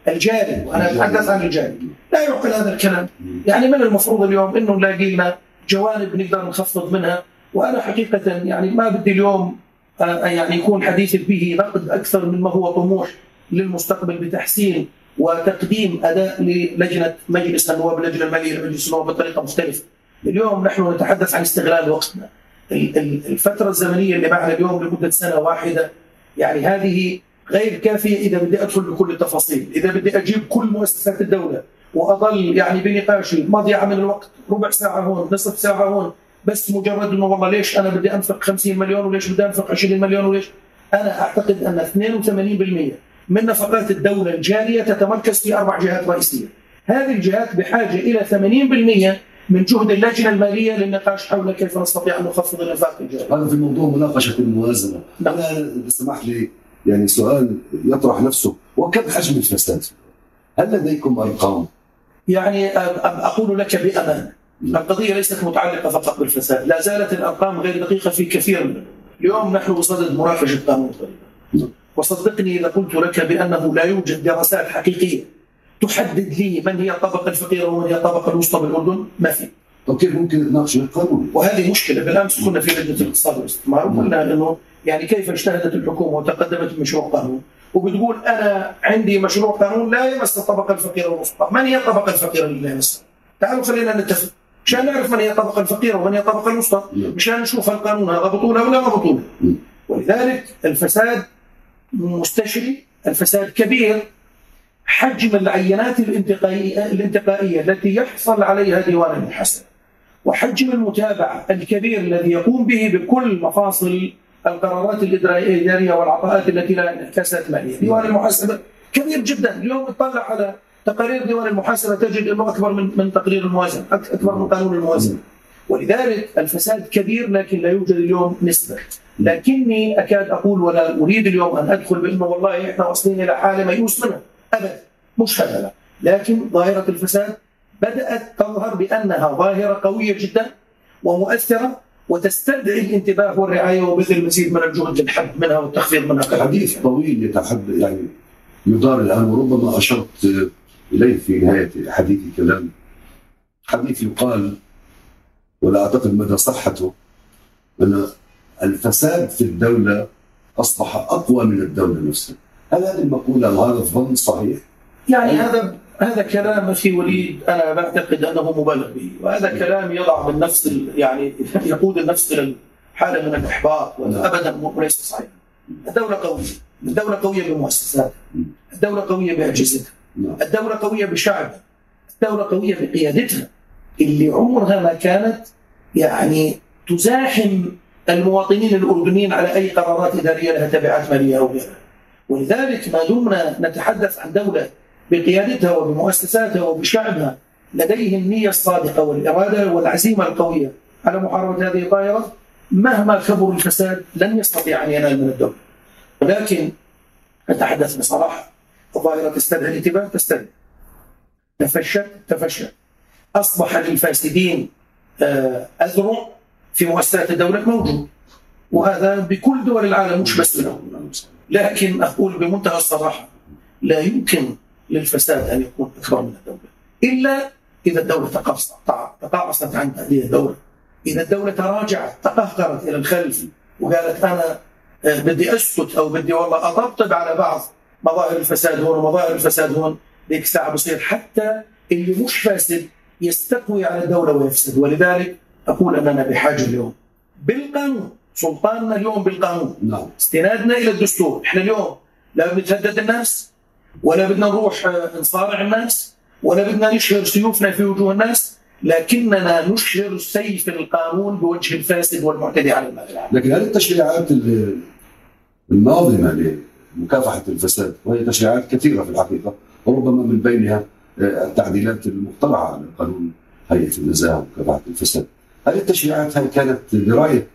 الجاري وأنا أتحدث عن الجاري. لا يعقل هذا الكلام. يعني من المفروض اليوم إنه نلاقي لنا جوانب نقدر نخفض منها؟ وأنا حقيقة يعني ما بدي اليوم آه، يعني يكون حديثي به نقد أكثر مما هو طموح للمستقبل بتحسين وتقديم أداء للجنة مجلس النواب اللجنه المالية لمجلس النواب بطريقة مختلفة. اليوم نحن نتحدث عن استغلال وقتنا. الفترة الزمنية اللي معنا اليوم لمدة سنة واحدة. يعني هذه غير كافية إذا بدي أدخل بكل التفاصيل، إذا بدي أجيب كل مؤسسات الدولة وأظل يعني بنقاشي مضيعة من الوقت. ربع ساعة هون نصف ساعة هون. بس مجرد إنه والله ليش أنا بدي أنفق 50 مليون وليش بدي أنفق 20 مليون وليش؟ أنا أعتقد أن 82% من نفقات الدولة الجارية تتمركز في أربع جهات رئيسية. هذه الجهات بحاجة إلى 80% من جهد اللجنة المالية للنقاش حول كيف نستطيع أن نخفض الانفاق الجاري. هذا في موضوع مناقشة الموازنة. نعم. أنا اذا سمحت لي يعني سؤال يطرح نفسه وكم حجم الفساد؟ هل لديكم أرقام؟ يعني أقول لك بامانه القضية ليست متعلقة فقط بالفساد لا زالت الأرقام غير دقيقة في كثير من اليوم نحن بصدد مناقشة قانون الضريبة وصدقني إذا قلت لك بأنه لا يوجد دراسات حقيقية تحدد لي من هي الطبقة الفقيرة ومن هي الطبقة الوسطى بالأردن؟ ما في. طب كيف ممكن تناقش القانون؟ وهذه مشكلة. بالأمس كنا في لجنه الاقتصاد والاستثمار وقلنا إنه يعني كيف اجتهدت الحكومة وتقدمت بمشروع قانون؟ وبتقول أنا عندي مشروع قانون لا يمس الطبقة الفقيرة والوسطى، من هي الطبقة الفقيرة اللي لا يمسها؟ تعالوا خلينا نتفق. مشان نعرف من هي الطبقة الفقيرة ومن هي الطبقة الوسطى مشان نشوف القانون هذا بطوله ولا ما بطوله. ولذلك الفساد مستشري الفساد كبير. حجم العينات الانتقائية, الانتقائية التي يحصل عليها ديوان المحاسبة وحجم المتابعة الكبير الذي يقوم به بكل مفاصل القرارات الإدارية والعطاءات التي لها انعكاسات مالية ديوان المحاسبة كبير جدا. اليوم اطلع على تقارير ديوان المحاسبة تجد أنه أكبر من من تقرير الموازنة أكبر من قانون الموازنة ولذلك الفساد كبير لكن لا يوجد اليوم نسبة. لكني أكاد أقول ولا أريد اليوم أن أدخل بأنه والله إحنا واصلين إلى حالة ميؤوس منها أبدا مش هذا لا لكن ظاهرة الفساد بدأت تظهر بأنها ظاهرة قوية جدا ومؤثرة وتستدعي الانتباه والرعاية وبذل المزيد من الجهد للحد منها والتخفيض منها. حديث طويل يتحدث يعني يدار الآن وربما أشرت إليه في نهاية حديثي كلام حديث يقال ولا أعتقد مدى صحته أن الفساد في الدولة أصبح أقوى من الدولة نفسها. هل هذه المقولة وهذا الظن صحيح؟ يعني هذا هذا كلام أخي وليد أنا بعتقد أنه مبالغ به وهذا كلام يضع بالنفس يعني يقود النفس إلى حالة من الإحباط وهذا ابدا وليس صحيح. الدولة قوية الدولة قوية بمؤسساتها الدولة قوية بأجهزتها الدولة قوية بشعبها الدولة قوية بقيادتها اللي عمرها ما كانت يعني تزاحم المواطنين الأردنيين على أي قرارات إدارية لها تبعات مالية أو غيرها. ولذلك ما دمنا نتحدث عن دولة بقيادتها وبمؤسساتها وبشعبها لديه النية الصادقة والإرادة والعزيمة القوية. على محاربة هذه الظاهرة مهما كبر الفساد لن يستطيع أن ينال من الدولة. ولكن أتحدث بصراحة الظاهرة تستدعي الانتباه تستدعي تفشت تفشت. أصبح للفاسدين آه، أذرع في مؤسسات الدولة موجود. وهذا بكل دول العالم مش بس منهم لكن أقول بمنتهى الصراحة لا يمكن للفساد أن يكون أكبر من الدولة إلا إذا الدولة تقاعست عن هذه الدولة إذا الدولة تراجعت تقهقرت إلى الخلف وقالت أنا آه، بدي أسكت أو بدي والله أطبطب على بعض مظاهر الفساد هون ومظاهر الفساد هون ذيك الساعة بصير حتى اللي مش فاسد يستقوي على الدولة ويفسد. ولذلك أقول أننا بحاجة اليوم. بالقانون سلطاننا اليوم بالقانون. نعم. استنادنا إلى الدستور. إحنا اليوم لا بنتهدد الناس ولا بدنا نروح آه، نصارع الناس ولا بدنا نشهر سيوفنا في وجوه الناس لكننا نشهر سيف القانون بوجه الفاسد والمعتدي على المال لكن هذه التشريعات الناظمة لمكافحة الفساد وهي تشريعات كثيرة في الحقيقة وربما من بينها آه، التعديلات المقترحة على قانون هيئة النزاهه ومكافحه الفساد هذه التشريعات هل كانت برايك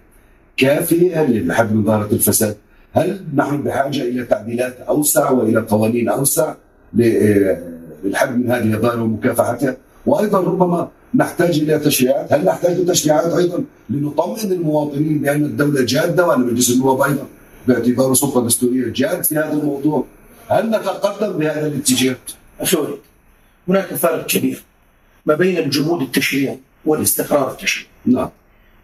كافيه لحد من ظاهره الفساد؟ هل نحن بحاجة إلى تعديلات أوسع وإلى قوانين أوسع للحد من هذه الظاهره ومكافحتها؟ وأيضا ربما نحتاج إلى تشريعات، هل نحتاج تشريعات أيضا لنطمئن المواطنين بأن الدولة جادة وأن مجلس النواب أيضا باعتباره سلطة دستورية جاد في هذا الموضوع؟ هل نتقدم بهذا الاتجاه؟ أخي هناك فرق كبير ما بين الجمود التشريعي والاستقرار التشريعي. نعم.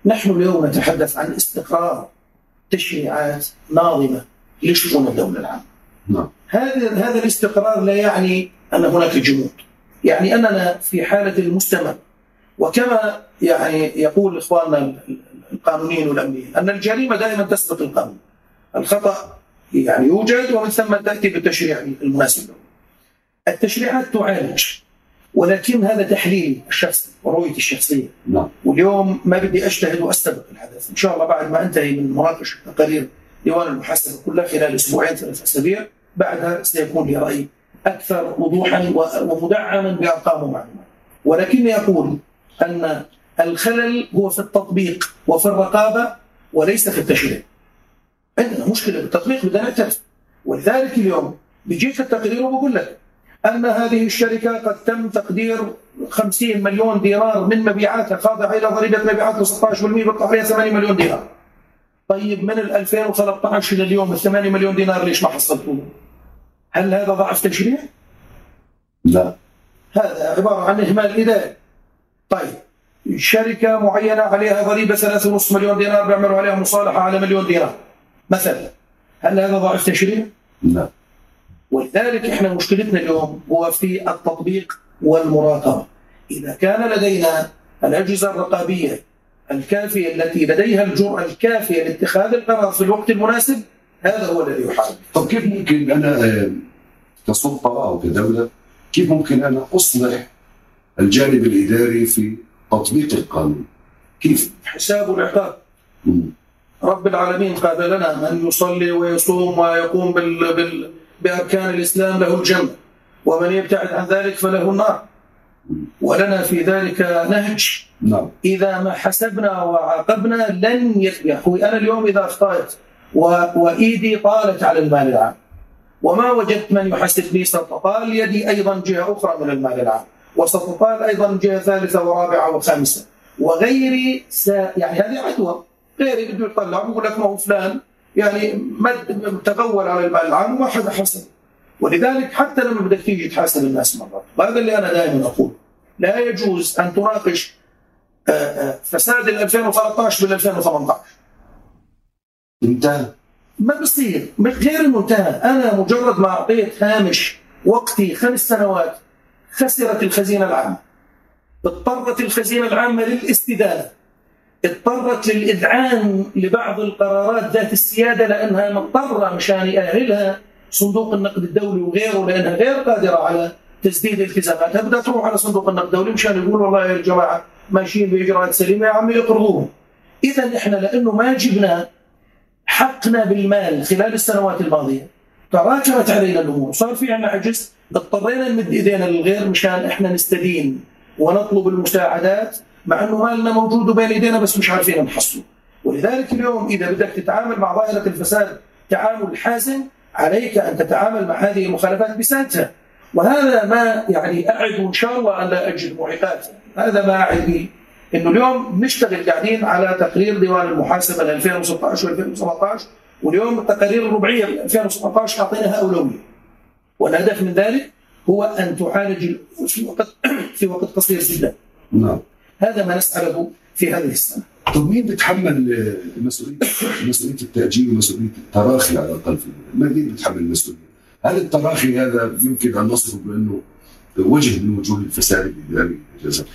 نحن اليوم نتحدث عن استقرار تشريعات ناظمة لشؤون الدولة العامة. نعم. هذا هذا الاستقرار لا يعني أن هناك جمود. يعني أننا في حالة المستمر وكما يعني يقول إخواننا القانونيين والامنيين أن الجريمة دائما تسبق القانون. الخطأ يعني يوجد ومن ثم تأتي بالتشريع المناسب له. التشريعات تعالج ولكن هذا تحليلي الشخصي ورؤيتي الشخصية. نعم. واليوم ما بدي أجتهد وأستبق الحدث. إن شاء الله بعد ما أنتهي من مناقشة تقارير ديوان المحاسبة كلها خلال أسبوعين ثلاث أسابيع بعدها سيكون لي رأي أكثر وضوحا ومدعما بأرقام ومعلومات. ولكني أقول أن الخلل هو في التطبيق وفي الرقابة وليس في التشريع. عندنا مشكلة بالتطبيق بدنا نعترف. ولذلك اليوم بيجيك التقرير وبقول لك أن هذه الشركة قد تم تقدير 50 مليون دينار من مبيعاتها خاضعة إلى ضريبة مبيعات ل 16% بيطلع عليها 8 مليون دينار. طيب من ال 2013 إلى اليوم ال 8 مليون دينار ليش ما حصلتوه؟ هل هذا ضعف تشريع؟ لا هذا عبارة عن إهمال إداري طيب شركة معينة عليها ضريبة 3.5 مليون دينار بيعملوا عليها مصالحة على مليون دينار مثلا هل هذا ضعف تشريع؟ لا ولذلك إحنا مشكلتنا اليوم هو في التطبيق والمراقبة إذا كان لدينا الأجهزة الرقابية الكافية التي لديها الجرأة الكافية لاتخاذ القرار في الوقت المناسب هذا هو الذي يحارب طب كيف ممكن أنا كسلطة أو كدولة كيف ممكن أنا أصلح الجانب الإداري في تطبيق القانون؟ كيف؟ حساب العقاب. رب العالمين قال لنا من يصلي ويصوم ويقوم بال... بال... بأركان الإسلام له الجنة ومن يبتعد عن ذلك فله النار. ولنا في ذلك نهج. نعم. إذا ما حسبنا وعاقبنا لن ي- يا أخوي أنا اليوم إذا أخطأت. وإيدي طالت على المال العام. وما وجدت من يحاسبني ستطال يدي أيضا جهة أخرى من المال العام. وستطال أيضا جهة ثالثة ورابعة وخامسة. وغيري س... يعني هذه عدوى. غيري بده يطلع بيقول لك ما هو فلان. يعني مد تغول على المال العام وما حدا حسب ولذلك حتى لما بدك تيجي تحاسب الناس مرات. وهذا اللي أنا دائما أقول لا يجوز أن تناقش آه، آه، فساد ال 2013 بال 2018 انتهى. ما بصير. غير المنتهى. أنا مجرد ما أعطيت هامش وقتي خمس سنوات خسرت الخزينة العامة. اضطرت الخزينة العامة للاستدانه اضطرت للإذعان لبعض القرارات ذات السيادة لأنها مضطرة مشان يأهلها صندوق النقد الدولي وغيره لأنها غير قادرة على تسديد التزاماتها. بدها تروح على صندوق النقد الدولي مشان يقول والله يا جماعة ماشيين بإجراءات سليمة يا عمي اقرضوهم. اذا إحنا لأنه ما جبنا حقنا بالمال خلال السنوات الماضية تراكمت علينا الأمور. صار في عندنا عجز اضطرينا نمد إيدينا للغير مشان إحنا نستدين ونطلب المساعدات. مع أنه مالنا موجود بين إيدينا بس مش عارفين نحصله. ولذلك اليوم إذا بدك تتعامل مع ظاهرة الفساد تعامل حازم عليك أن تتعامل مع هذه المخالفات بسنتها وهذا ما يعني أعد إن شاء الله أن لا أجد معيقات. هذا ما أعد إنه اليوم بنشتغل قاعدين على تقرير ديوان المحاسبة ل 2016 و2017 واليوم التقارير الربعية ل 2017 أعطيناها أولوية. والهدف من ذلك هو أن تعالج في وقت في وقت قصير جدا. نعم. هذا ما نسعى له في هذه السنة. طب مين بيتحمل مسؤوليه مسؤولية التاجيل ومسؤولية التراخي على الاقل في مين بيتحمل المسؤولية؟ هل التراخي هذا يمكن أن نصفه بأنه وجه من وجوه الفساد الاداري جزاك.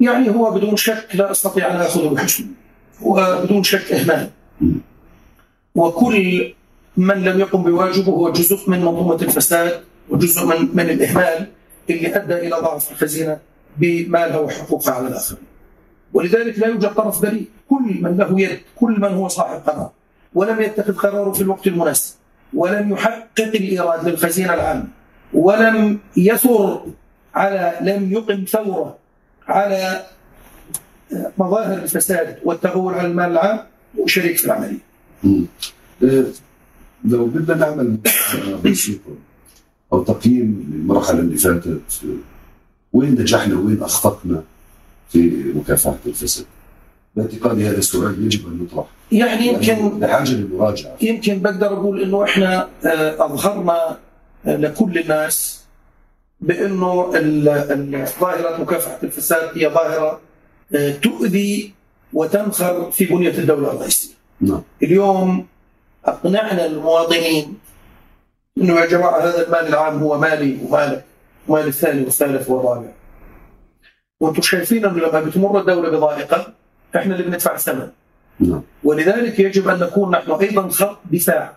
يعني هو بدون شك لا أستطيع أن آخذه بحسن. هو بدون شك إهمال. وكل من لم يقم بواجبه هو جزء من منظومة الفساد وجزء من من الإهمال اللي أدى إلى ضعف الخزينه بمالها وحقوقها على الآخرين. ولذلك لا يوجد طرف بريء، كل من له يد، كل من هو صاحب قرار ولم يتخذ قراره في الوقت المناسب ولم يحقق الإيراد للخزينة العامة ولم يثر على لم يقم ثورة على مظاهر الفساد والتغول على المال العام وشريك في العملية. مم. آه، لو بدنا نعمل بسيطة أو تقييم للمرحلة اللي فاتت آه، وين نجحنا وين أخطأنا في مكافحة الفساد؟ باعتقادي هذا السؤال يجب أن يطرح يعني يمكن لحاجة للمراجعة يمكن بقدر أقول إنه إحنا آه، أظهرنا آه، لكل الناس بإنه ظاهرة مكافحة الفساد هي ظاهرة آه، تؤذي وتنخر في بنية الدولة الرئيسية. نعم اليوم أقنعنا المواطنين إنه يا جماعة هذا المال العام هو مالي ومالك ومال الثاني والثالث والرابع. وأنتم شايفين انه لما بتمر الدولة بضائقة إحنا اللي بندفع الثمن. نعم ولذلك يجب أن نكون نحن أيضا خط دفاع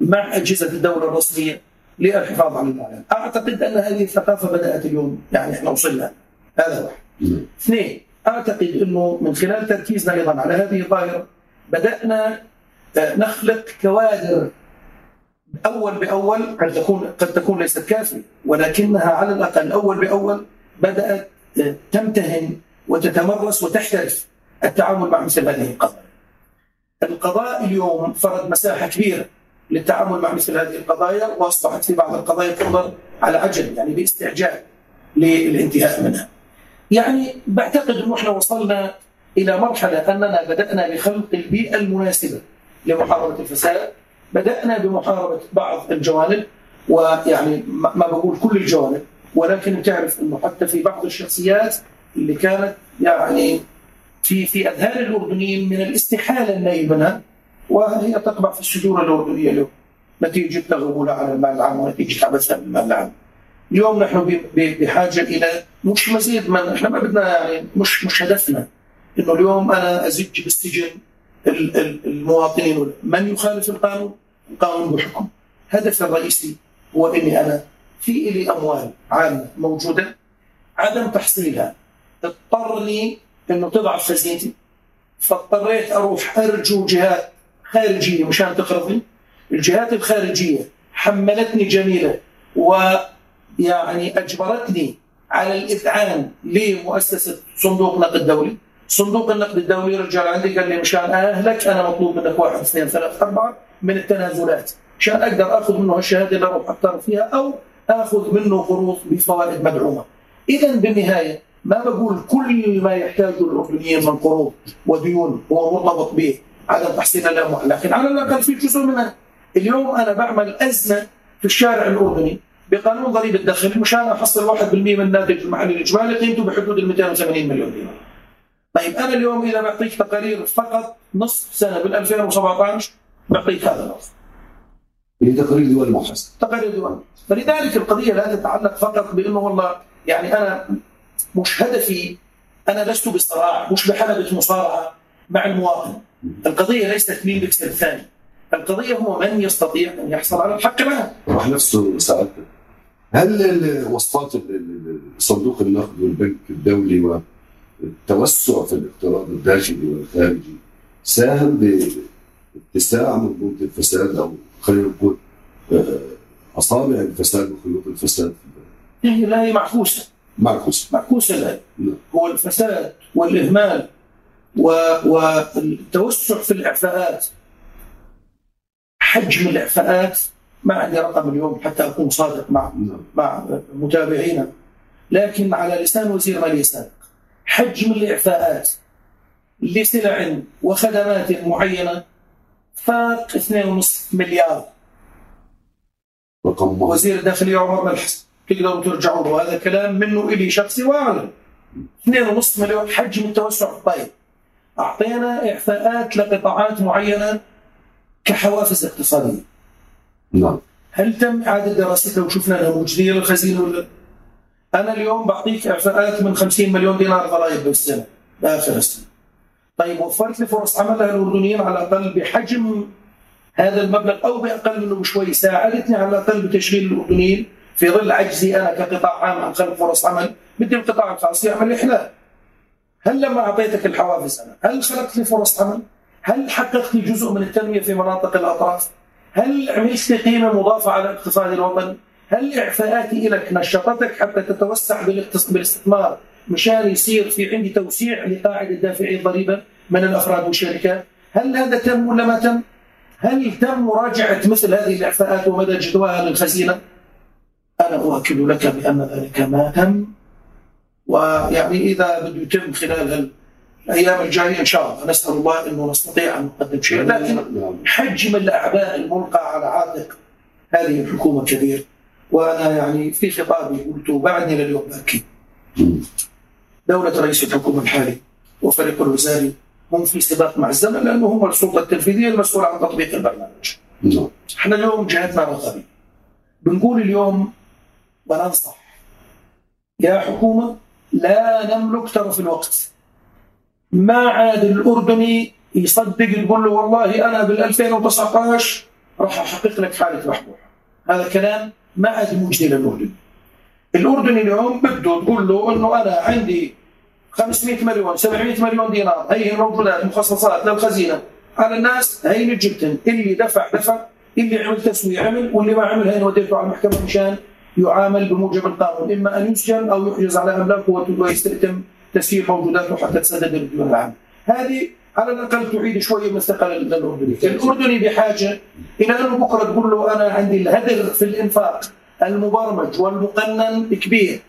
مع أجهزة الدولة الرسمية للحفاظ على المال. أعتقد أن هذه الثقافة بدأت اليوم يعني إحنا وصلنا هذا واحد. نعم اثنين أعتقد إنه من خلال تركيزنا أيضا على هذه الظاهرة بدأنا آه، نخلق كوادر اول بأول قد تكون قد تكون ليست كافية ولكنها على الأقل أول بأول بدأت آه، تمتهن وتتمرس وتحترف التعامل مع مثل هذه القضايا. القضاء اليوم فرض مساحة كبيرة للتعامل مع مثل هذه القضايا وأصبحت في بعض القضايا تنظر على عجل يعني باستعجال للانتهاء منها. يعني بعتقد أنه إحنا وصلنا إلى مرحلة أننا بدأنا بخلق البيئة المناسبة لمحاربة الفساد، بدأنا بمحاربة بعض الجوانب ويعني ما بقول كل الجوانب ولكن تعرف إنه حتى في بعض الشخصيات اللي كانت يعني في في أذهان الأردنيين من الاستحالة منها وهي تقبع في الصدور الأردنية اليوم. نتيجة تغولها على المال العام ونتيجة عبثها بالمال العام. اليوم نحن بحاجة إلى مش مزيد من إحنا ما بدنا يعني مش مش هدفنا. إنه اليوم أنا أزج بالسجن ال- ال- المواطنين من يخالف القانون؟ القانون بحكم هدفي الرئيسي هو إني أنا في إلي أموال عامة موجودة. عدم تحصيلها. اضطرني إنه تضعف خزينتي. فاضطريت أروح أرجو جهات خارجية مشان تقرضني. الجهات الخارجية حملتني جميلة ويعني أجبرتني على الإذعان لمؤسسة صندوق نقد دولي. صندوق النقد الدولي رجع عندي قال لي مشان أهلك أنا مطلوب منك واحد اثنين ثلاث أربعة. من التنازلات مشان أقدر آخذ منه هالشهادة اللي أروح اقترض فيها أو آخذ منه قروض بفوائد مدعومة. اذا بالنهاية ما بقول كل ما يحتاجه الاردنيين من قروض وديون هو مرتبط به عدم تحصيل الأموال، لكن على الأقل في جزء منها. اليوم أنا بعمل أزمة في الشارع الأردني بقانون ضريبه الدخل مشان أحصل 1% من الناتج المحلي الإجمالي قيمته بحدود ال 280 مليون دينار. طيب أنا اليوم إذا بعطيك تقارير فقط نصف سنة بال 2017 بعطيك هذا الوصف. هي تقارير دول المحاسبة. تقارير ديوان فلذلك القضية لا تتعلق فقط بأنه والله يعني أنا مش هدفي أنا لست بصراع مش بحلبة مصارعة مع المواطن. القضية ليست مين بيكسب الثاني. القضية هو من يستطيع أن يحصل على الحق العام راح نفسه سألتك هل ال- وصفات ال- ال- صندوق النقد والبنك الدولي والتوسع في الاقتراض الداخلي والخارجي ساهم باتساع منظومه الفساد أو خلينا نقول آه، أصابع الفساد وخيوط الفساد؟ هي لا هي معكوسة معكوس معكوسة لا نعم. هو الفساد والإهمال و- والتوسع في الإعفاءات حجم الإعفاءات ما عندي رقم اليوم حتى أكون صادق مع نعم. مع متابعينا لكن على لسان وزير ماليه سابق حجم الإعفاءات لسلع وخدمات معينة فاق 2.5 مليار. رقم وزير الداخليه عمر ملحس تقدروا ترجعوا له. هذا كلام منه إلي شخصي واعلن 2.5 مليون حجم التوسع طيب أعطينا اعفاءات لقطاعات معينة كحوافز اقتصادية. نعم. هل تم إعادة دراستها وشفنا انها موجوديه للخزينه ولا؟ لا؟ أنا اليوم بعطيك اعفاءات من 50 مليون دينار ضرائب بالسنة. بآخر السنة. طيب وفرت لي فرص عمل للاردنيين على الأقل بحجم هذا المبلغ أو بأقل منه بشوي ساعدتني على الأقل بتشغيل الأردنيين في ظل عجزي أنا كقطاع عام عن خلق فرص عمل بدي القطاع الخاص يعمل احلال. هل لما أعطيتك الحوافز أنا هل خلقت لي فرص عمل؟ هل حققت لي جزء من التنمية في مناطق الأطراف؟ هل عملت لي قيمة مضافة على الاقتصاد الوطني؟ هل إعفاءاتي لك نشطتك حتى تتوسع بالاستثمار مشان يصير في عندي توسيع لقاعدة دافعي الضريبه من الأفراد والشركات؟ هل هذا تم ولا ما تم؟ هل تم مراجعة مثل هذه الإعفاءات ومدى جدواها للخزينه؟ أنا أؤكد لك بأن ذلك ما تم ويعني إذا بده يتم خلال الأيام الجاية إن شاء الله نسأل الله إنه نستطيع أن نقدم شيء لكن نعم. حجم الاعباء الملقى على عاتق هذه الحكومة كبير وأنا يعني في خطابي قلته بعدني لليوم باكد دولة رئيس الحكومة الحالي وفريق الوزاري هم في سباق مع الزمن لأنه هم السلطة التنفيذية المسؤولة عن تطبيق البرنامج. نعم. إحنا اليوم جهتنا رغبه بنقول اليوم وننصح يا حكومة لا نملك ترف الوقت. ما عاد الأردني يصدق يقول له والله أنا بال 2019 راح أحقق لك حالة محبوب هذا كلام ما عاد مجدي للأردني. الأردني اليوم بده تقول له إنه أنا عندي 500 مليون 700 مليون دينار. هي موجودات مخصصات للخزينة. على الناس هي اللي جبتن. اللي دفع دفع. اللي عمل تسوية عمل واللي ما عمل هي وديته على المحكمة مشان يعامل بموجب القانون. إما أن يسجن أو يحجز على املاكه ويستتم تسيير موجوداته حتى تسدد الديون العامه. هذه على الأقل تعيد شوية من الثقه للاردني، الأردني بحاجة إلى انه بكرة تقول له أنا عندي الهدر في الإنفاق. المبرمج والمقنن كبير.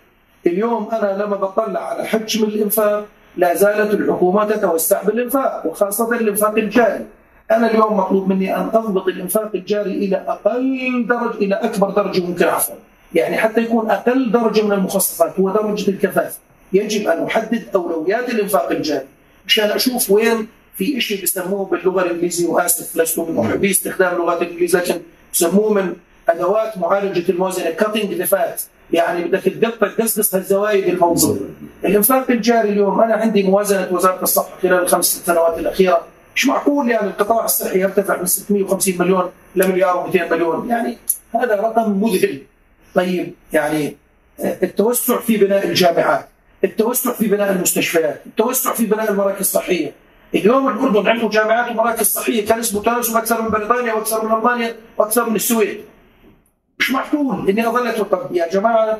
اليوم أنا لما بطلع على حجم الإنفاق لا زالت الحكومة تتوسع بالإنفاق وخاصة الإنفاق الجاري. أنا اليوم مطلوب مني أن أضبط الإنفاق الجاري إلى أقل درجه إلى أكبر درجة ممكن عفوا يعني حتى يكون أقل درجة من المخصصات هو درجة الكفاف يجب أن أحدد أولويات الإنفاق الجاري مشان أشوف وين في شيء بيسموه باللغة الإنجليزية وآسف لست من محبي استخدام اللغات الإنجليزية لكن بسموه من أدوات معالجة الموازنه cutting the fat يعني بدك تقطع تقصقص هالزوايد الموجوده الإنفاق الجاري اليوم أنا عندي موازنة وزارة الصحة خلال الخمس سنوات الأخيرة. مش معقول يعني القطاع الصحي يرتفع من 650 مليون لمليار و200 مليون. يعني هذا رقم مذهل. طيب يعني التوسع في بناء الجامعات التوسع في بناء المستشفيات التوسع في بناء المراكز الصحية. اليوم الأردن عنده جامعات ومراكز صحية كان اسمه تناسب أكثر من بريطانيا وأكثر من ألمانيا وأكثر من السويد. مش معقول إني اظل طب يا جماعة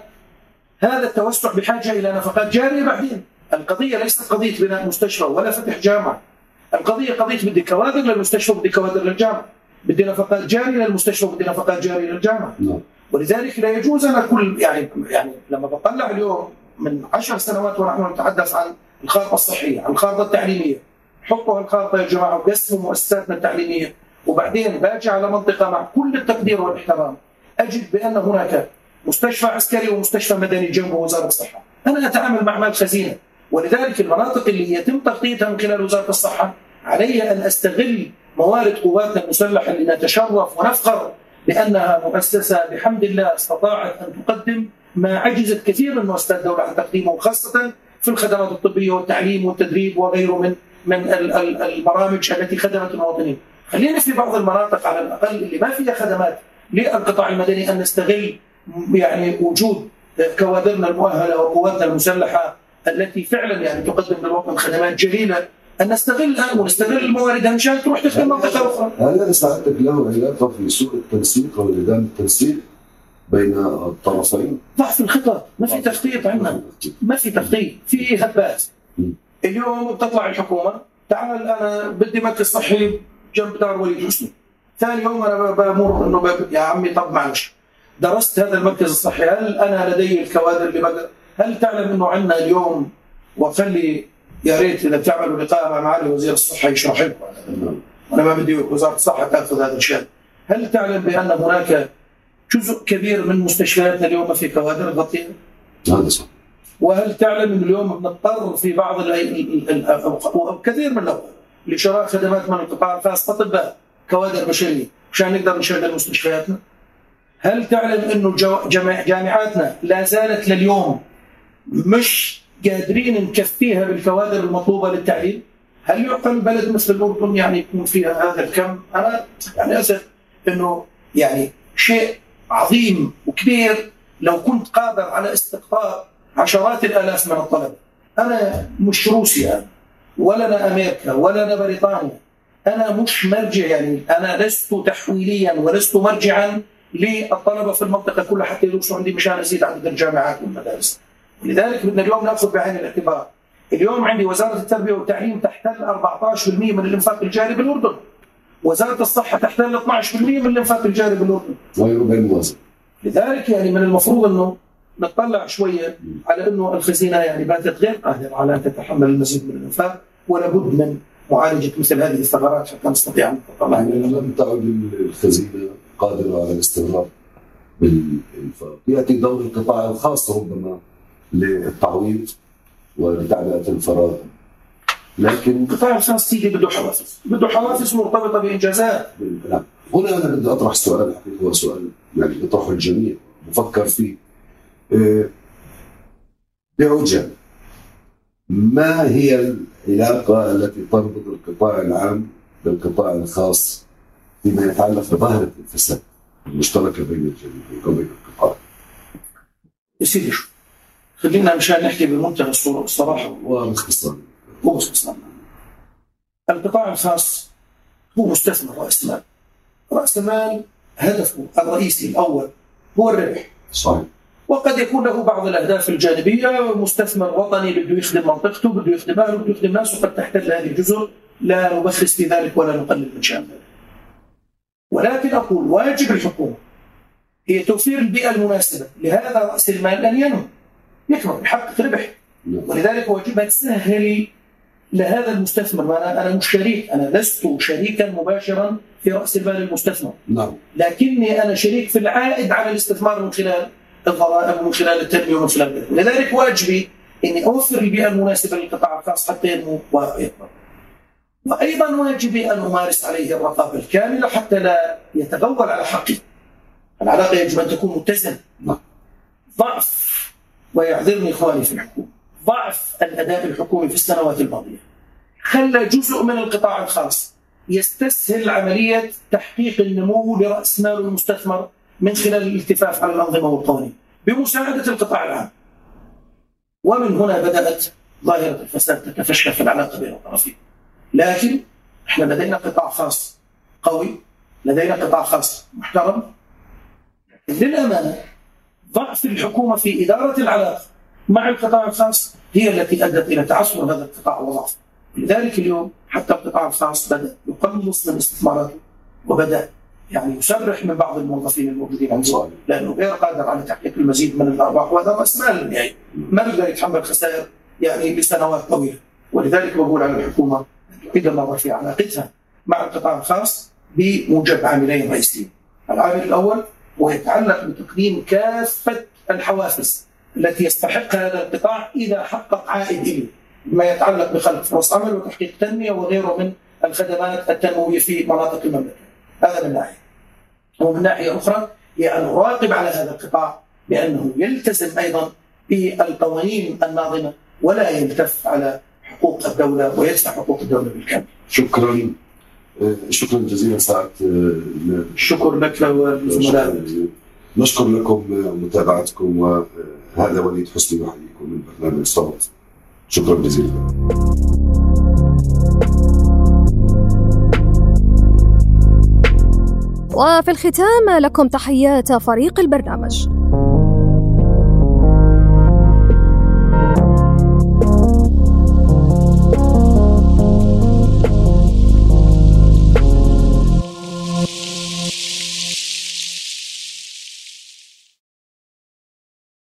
هذا التوسع بحاجة إلى نفقات جارية بعدين. القضية ليست قضية بناء مستشفى ولا فتح جامعة. القضية قضية بدي كوادر للمستشفى بدي كوادر للجامعة. بدي نفقات جارية للمستشفى بدي نفقات جارية للجامعة. نعم. ولذلك لا يجوز أنا كل يعني يعني لما بطلع اليوم من عشر سنوات ونحن نتحدث عن الخارطة الصحية عن الخارطة التعليمية حطوا هالخارطة يا جماعة وقسموا مؤسساتنا التعليمية وبعدين باجي على منطقة مع كل التقدير والاحترام. أجد بأن هناك مستشفى عسكري ومستشفى مدني جنب وزارة الصحة أنا أتعامل مع مال خزينة ولذلك المناطق اللي يتم تغطيتها من خلال وزارة الصحة علي أن أستغل موارد قواتنا المسلحة اللي نتشرف ونفخر بأنها مؤسسة بحمد الله استطاعت أن تقدم ما عجزت كثير من مؤسسات الدولة عن تقديمه وخاصه في الخدمات الطبية والتعليم والتدريب وغيره من من البرامج التي خدمت المواطنين. خلينا في بعض المناطق على الأقل اللي ما فيها خدمات للقطاع المدني أن نستغل يعني وجود كوادرنا المؤهلة وقواتنا المسلحة التي فعلا يعني تقدم للوطن خدمات جليلة أن نستغلها ونستغل الموارد مشان تروح تخدم منطقة أخرى. هل سعادتك له علاقه في سوء التنسيق أو انعدام التنسيق بين الطرفين؟ ضعف الخطط، ما في تخطيط عندنا، ما في تخطيط، في هبات. اليوم بتطلع الحكومة تعال أنا بدي مركز صحي جنب دار وليد حسني. ثاني يوم أنا بمر إنه يا عمي طب معلش درست هذا المركز الصحي هل أنا لدي الكوادر اللي بقدر هل تعلم إنه عندنا اليوم؟ وخلي يا ريت إذا بتعملوا لقاء مع معالي وزير الصحة يشرح لكم أنا ما بدي وزارة الصحة تأخذ هذا الشان هل تعلم بأن هناك جزء كبير من مستشفياتنا اليوم في كوادر تغطيها؟ هذا صح. وهل تعلم انه اليوم بنضطر في بعض كثير من الاوقات لشراء خدمات من القطاع الخاص؟ اطباء كوادر بشريه مشان نقدر نشغل مستشفياتنا؟ هل تعلم إنه جامعاتنا لا زالت لليوم مش قادرين نكفيها بالكوادر المطلوبة للتعليم؟ هل يعقل بلد مثل الأردن يعني يكون فيها هذا الكم؟ أنا يعني أسف إنه يعني شيء عظيم وكبير لو كنت قادر على استقطاب عشرات الآلاف من الطلبة. أنا مش روسيا ولا أنا أمريكا ولا أنا بريطانيا. أنا مش مرجع يعني أنا لست تحويليا ولست مرجعا للطلبة في المنطقة كلها حتى يدرسوا عندي مشان أزيد عدد الجامعات والمدارس. لذلك بدنا اليوم نأخذ بعين الاعتبار. اليوم عندي وزارة التربية والتعليم تحتل 14% من الإنفاق الجاري بالأردن. وزارة الصحة تحتل 12% من الإنفاق الجاري بالأردن. ويربى الموازن لذلك يعني من المفروض إنه نطلع شوية على إنه الخزينة يعني باتت غير قادره على ان تتحمل المزيد من الإنفاق ولابد من معالجة مثل هذه الثغرات حتى نستطيع أن نطلع يعني لم تعد الخزينة قادرة على الاستمرار بالانفاق يأتي دور القطاع الخاص ربما للتعويض ولتعبئة الفراغ لكن القطاع الخاص تيجي بده حوافز بده حوافز مرتبطة بإنجازات. نعم. هنا أنا بدي أطرح سؤال الحقيقة هو سؤال يعني يطرحه الجميع بفكر فيه. بعجاله ما هي العلاقة التي تربط القطاع العام بالقطاع الخاص فيما يتعلق بظاهرة الفساد المشتركة بين الجميع وبين القطاع. يا سيدي شو خلينا مشان نحكي بمنتهى الصراحة وباختصار وباختصار القطاع الخاص هو مستثمر رأس مال. رأس المال هدفه الرئيسي الأول هو الربح. صحيح. وقد يكون له بعض الأهداف الجانبية مستثمر وطني بده يخدم منطقته بده يخدم أهله بده يخدم ناسه قد تحتل هذه الجزر. لا نبخس في ذلك ولا نقلل من شان ذلك ولكن أقول واجب الحكومة هي توفير البيئة المناسبة. لهذا رأس المال ان ينمو يكبر يحقق ربح ولذلك واجبها تسهل لهذا المستثمر. أنا أنا مش شريك أنا لست شريكا مباشرا في رأس المال المستثمر. نعم. لكني أنا شريك في العائد على الاستثمار من خلال الضرائب ومن خلال التنميه ومن خلال لذلك واجبي إني أوفر البيئه المناسبه للقطاع الخاص حتى ينمو ويكبر. وأيضا واجبي أن أمارس عليه الرقابة الكاملة حتى لا يتغول على حقي. العلاقة يجب أن تكون متزنة. ضعف ويعذرني إخواني في الحكومة ضعف الأداء الحكومي في السنوات الماضية خلى جزء من القطاع الخاص يستسهل عملية تحقيق النمو لرأس مال المستثمر من خلال الالتفاف على الأنظمة والقوانين بمساعدة القطاع العام. ومن هنا بدأت ظاهرة الفساد تتفشى في العلاقة بين الطرفين. لكن إحنا لدينا قطاع خاص قوي، لدينا قطاع خاص محترم. للأمانة ضعف الحكومة في إدارة العلاقة مع القطاع الخاص هي التي أدت إلى تعثر هذا القطاع وضعفه. لذلك اليوم حتى القطاع الخاص بدأ يقلص من استثماراته وبدأ يعني يسرح من بعض الموظفين الموجودين عنده لأنه غير قادر على تحقيق المزيد من الأرباح وهذا رأس مال. يعني ما بيقدر يتحمل خسائر يعني لسنوات طويلة؟ ولذلك بقول على الحكومة أن تعيد النظر في علاقتها مع القطاع الخاص بموجب عاملين رئيسيين. العامل الأول هو يتعلق بتقديم كافة الحوافز التي يستحقها هذا القطاع إذا حقق عائد اليه ما يتعلق بخلق فرص عمل وتحقيق تنمية وغيره من الخدمات التنموية في مناطق المملكة. هذا من ناحية. ومن ناحية أخرى هي أن نراقب على هذا القطاع بأنه يلتزم أيضا بالقوانين الناظمة ولا يلتف على حقوق الدولة ويدفع حقوق الدولة بالكامل. شكرا. شكرا جزيلا سعد. الشكر لك والزملاء نشكر لكم متابعتكم وهذا وليد حسني يحييكم من برنامج الصوت شكرا جزيلا. وفي الختام لكم تحيات فريق البرنامج.